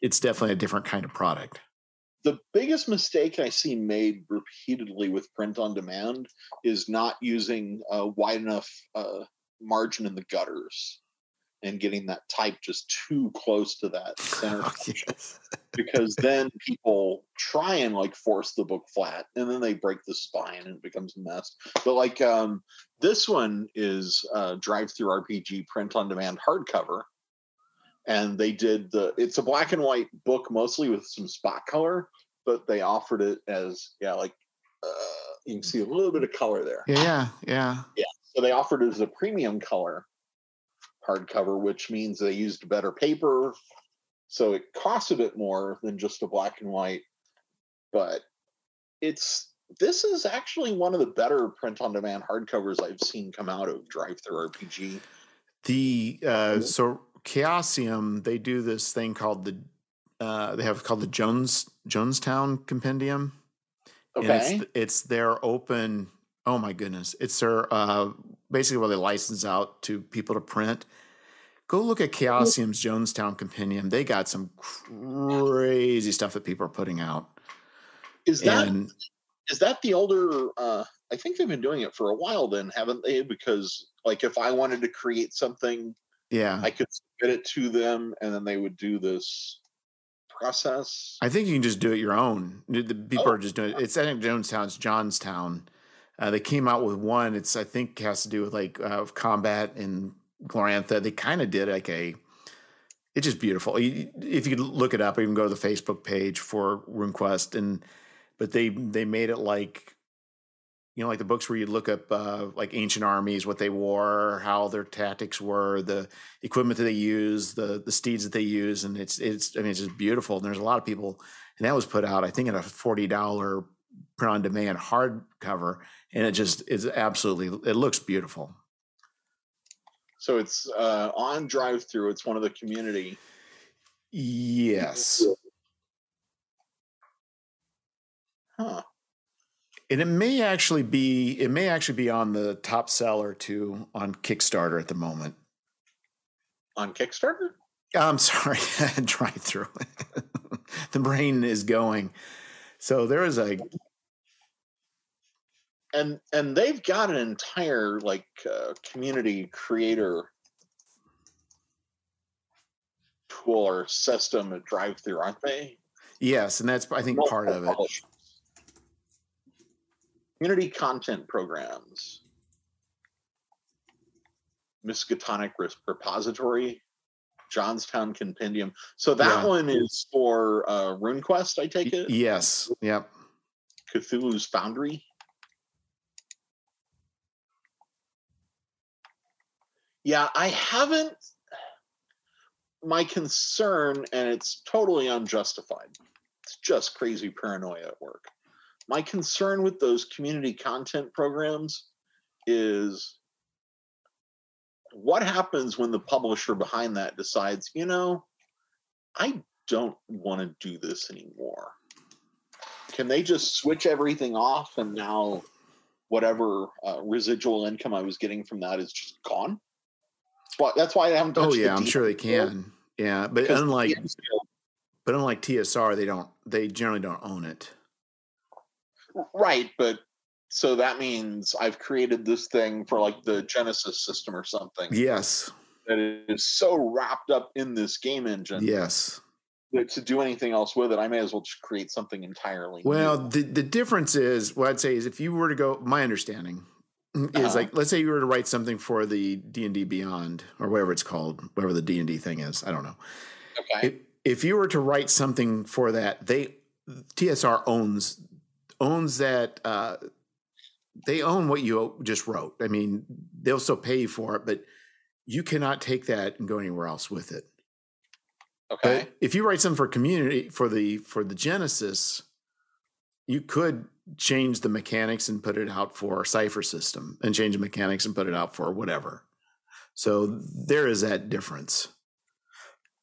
it's definitely a different kind of product. the biggest mistake I see made repeatedly with print on demand is not using a wide enough uh, margin in the gutters and getting that type just too close to that center Oh, yes. because then people try and like force the book flat and then they break the spine and it becomes a mess but like um this one is uh DriveThruRPG print on demand hardcover and they did the it's a black and white book mostly with some spot color but they offered it as yeah like uh you can see a little bit of color there Yeah, yeah, yeah. so they offered it as a premium color hardcover, which means they used better paper. So it costs a bit more than just a black and white. But it's this is actually one of the better print on demand hardcovers I've seen come out of DriveThruRPG. The uh, so Chaosium, they do this thing called the uh, they have called the Jones Jonestown Compendium. And Okay. it's it's their open. Oh my goodness! It's their uh, basically what they license out to people to print. Go look at Chaosium's Jonestown Compendium. They got some crazy stuff that people are putting out. Is that is and that the older uh I think they've been doing it for a while then, haven't they? Because like if I wanted to create something, yeah, I could submit it to them and then they would do this process. I think you can just do it your own. The people Oh. are just doing it. It's I think Jonestown, it's Jonstown. Uh, they came out with one. It's I think has to do with like uh, combat and Glorantha. They kind of did like a. It's just beautiful. You- If you could look it up, or even go to the Facebook page for RuneQuest, and but they they made it like, you know, like the books where you look up uh, like ancient armies, what they wore, how their tactics were, the equipment that they use, the the steeds that they use, and it's it's I mean it's just beautiful. And there's a lot of people, and that was put out I think at a forty dollar print on demand hardcover, and it just is absolutely it looks beautiful. So it's uh, on drive through. It's one of the community. Yes, Huh. And it may actually be it may actually be on the top seller too on Kickstarter at the moment. On Kickstarter? I'm sorry, drive through. the brain is going. So there is a And and they've got an entire like uh, community creator tool or system at drive through, aren't they? yes, and that's I think part of it. Community content programs. Miskatonic Risk Repository, Jonstown Compendium. So that Yeah. one is for uh, RuneQuest, I take it. Yes, yep. Cthulhu's Foundry. Yeah, I haven't. my concern, and it's totally unjustified. It's just crazy paranoia at work. My concern with those community content programs is what happens when the publisher behind that decides, you know, I don't want to do this anymore. Can they just switch everything off and now whatever uh, residual income I was getting from that is just gone? Well, that's why I haven't. Done. Oh yeah, I'm sure they can. Yeah, but unlike but unlike TSR, they don't. They generally don't own it. Right, but so that means I've created this thing for like the Genesys system or something. Yes. That is so wrapped up in this game engine. Yes. That to do anything else with it, I may as well just create something entirely. Well, new. the the difference is what I'd say is if you were to go, my understanding is uh-huh. like let's say you were to write something for the D and D Beyond or whatever it's called, whatever the D and D thing is. I don't know. Okay. If, if you were to write something for that, they TSR owns owns that uh, they own what you just wrote. I mean, they'll still pay you for it, but you cannot take that and go anywhere else with it. Okay. But if you write something for community for the for the Genesys, you could change the mechanics and put it out for Cypher system and change the mechanics and put it out for whatever. So there is that difference.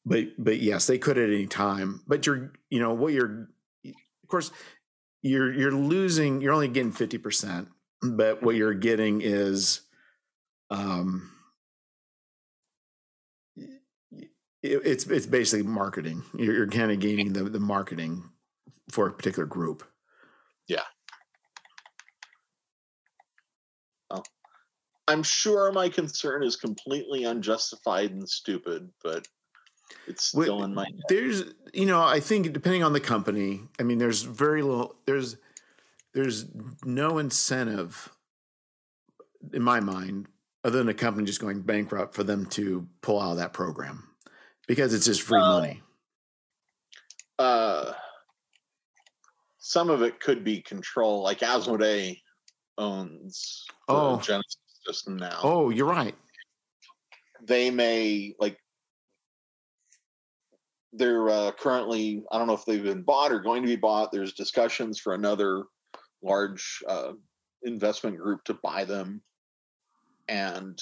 But but yes, they could at any time. But you're you know what you're of course you're you're losing you're only getting 50% but what you're getting is um it, it's it's basically marketing. You're, you're kind of gaining the the marketing for a particular group. Yeah. I'm sure my concern is completely unjustified and stupid but it's still in my head. there's you know i think depending on the company i mean there's very little there's there's no incentive in my mind other than a company just going bankrupt for them to pull out of that program because it's just free uh, money. uh some of it could be control like asmodee owns oh. Genesys system now. Oh you're right. They may like they're uh, currently i don't know if they've been bought or going to be bought there's discussions for another large uh, investment group to buy them. And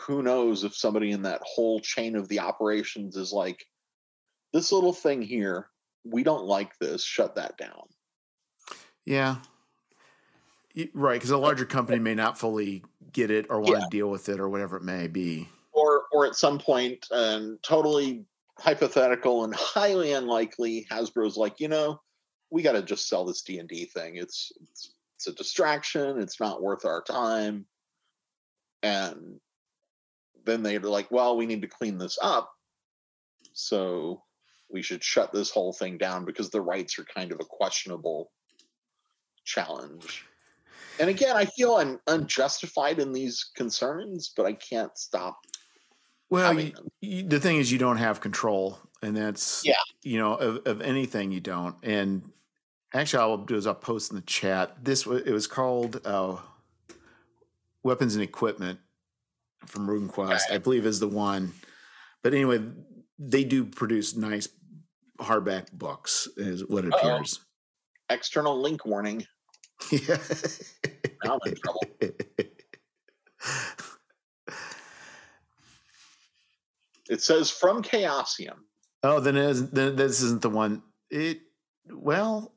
who knows if somebody in that whole chain of the operations is like, this little thing here, we don't like this, shut that down. Yeah. Right. Because a larger company may not fully get it or want yeah. to deal with it or whatever it may be. Or, or at some point, um, totally hypothetical and highly unlikely, Hasbro's like, you know, we got to just sell this D and D thing. It's, it's it's a distraction. It's not worth our time. And then they're like, well, we need to clean this up. So we should shut this whole thing down because the rights are kind of a questionable challenge. And again, I feel I'm unjustified in these concerns, but I can't stop. Well, you, you, the thing is, you don't have control, and that's yeah. You know, of, of anything you don't, and Actually, I'll do is I'll post in the chat. This it was called uh, Weapons and Equipment from RuneQuest, I believe is the one. But anyway, they do produce nice hardback books, is what it Uh-oh. appears. External link warning. Yeah. now I'm in trouble. It says from Chaosium. Oh, then, is, then this isn't the one. It well,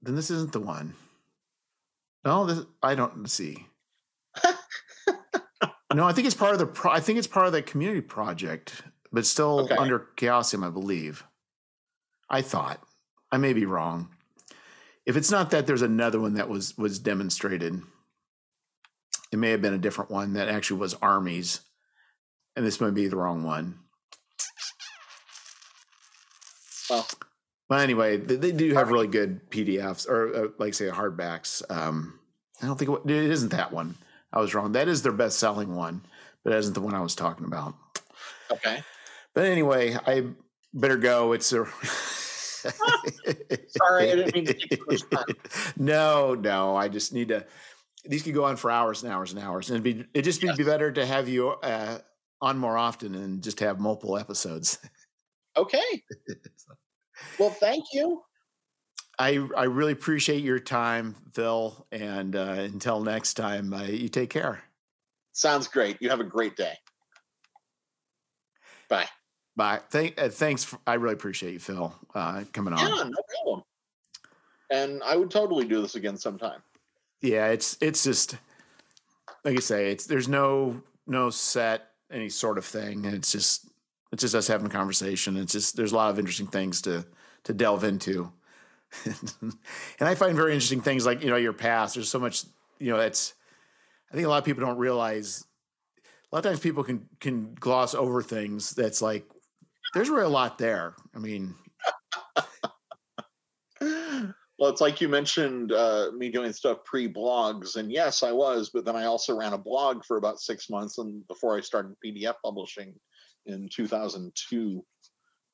then this isn't the one. No, this I don't see. no, I think it's part of the. Pro, I think it's part of the community project, but still okay. under Chaosium, I believe. I thought I may be wrong. If it's not that, there's another one that was was demonstrated. It may have been a different one that actually was armies, and this might be the wrong one. Well, well, anyway, they, they do have really good PDFs or, uh, like say hardbacks. Um, I don't think it, it isn't that one. I was wrong. That is their best selling one, but it isn't the one I was talking about. Okay. But anyway, I better go. It's a. Sorry, I didn't mean to take much time. No, no, I just need to. These could go on for hours and hours and hours, and it'd be it just be, yes. be better to have you uh, on more often and just have multiple episodes. Okay. well, thank you. I I really appreciate your time, Phil. And uh, until next time, uh, you take care. Sounds great. You have a great day. Bye. Bye. Thank, uh, thanks. For, I really appreciate you, Phil, uh, coming on. Yeah, no problem. And I would totally do this again sometime. Yeah, it's it's just like you say, it's there's no no set any sort of thing. And It's just it's just us having a conversation. It's just there's a lot of interesting things to to delve into. and I find very interesting things like, you know, your past. There's so much, you know, that's I think a lot of people don't realize a lot of times people can can gloss over things that's like there's really a lot there. I mean Well, it's like you mentioned uh, me doing stuff pre blogs, and yes, I was, but then I also ran a blog for about six months, and before I started PDF publishing in 2002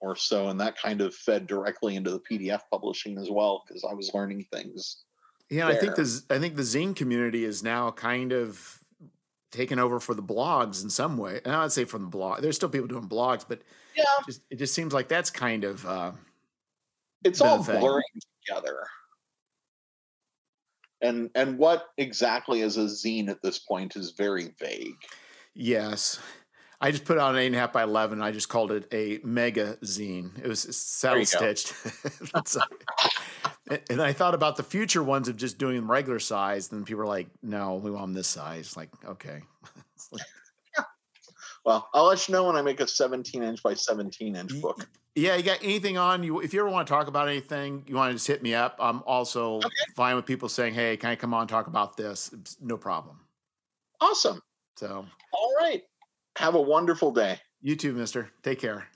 or so, and that kind of fed directly into the PDF publishing as well because I was learning things. Yeah, there. I think the I think the zine community is now kind of taken over for the blogs in some way. And I would say from the blog, there's still people doing blogs, but yeah, just, it just seems like that's kind of uh, it's all blurring together and and what exactly is a zine at this point is very vague. Yes. I just put out an eight and a half by 11 i just called it a mega zine. It was saddle stitched and i thought about the future ones of just doing them regular size and people are like no we want them this size. Like okay. Well i'll let you know when i make a 17 inch by 17 inch book yeah, you got anything on you? If you ever want to talk about anything, you want to just hit me up. I'm also okay. fine with people saying, "Hey, can I come on talk about this?" It's no problem. Awesome. So, all right. Have a wonderful day. You too, Mister. Take care.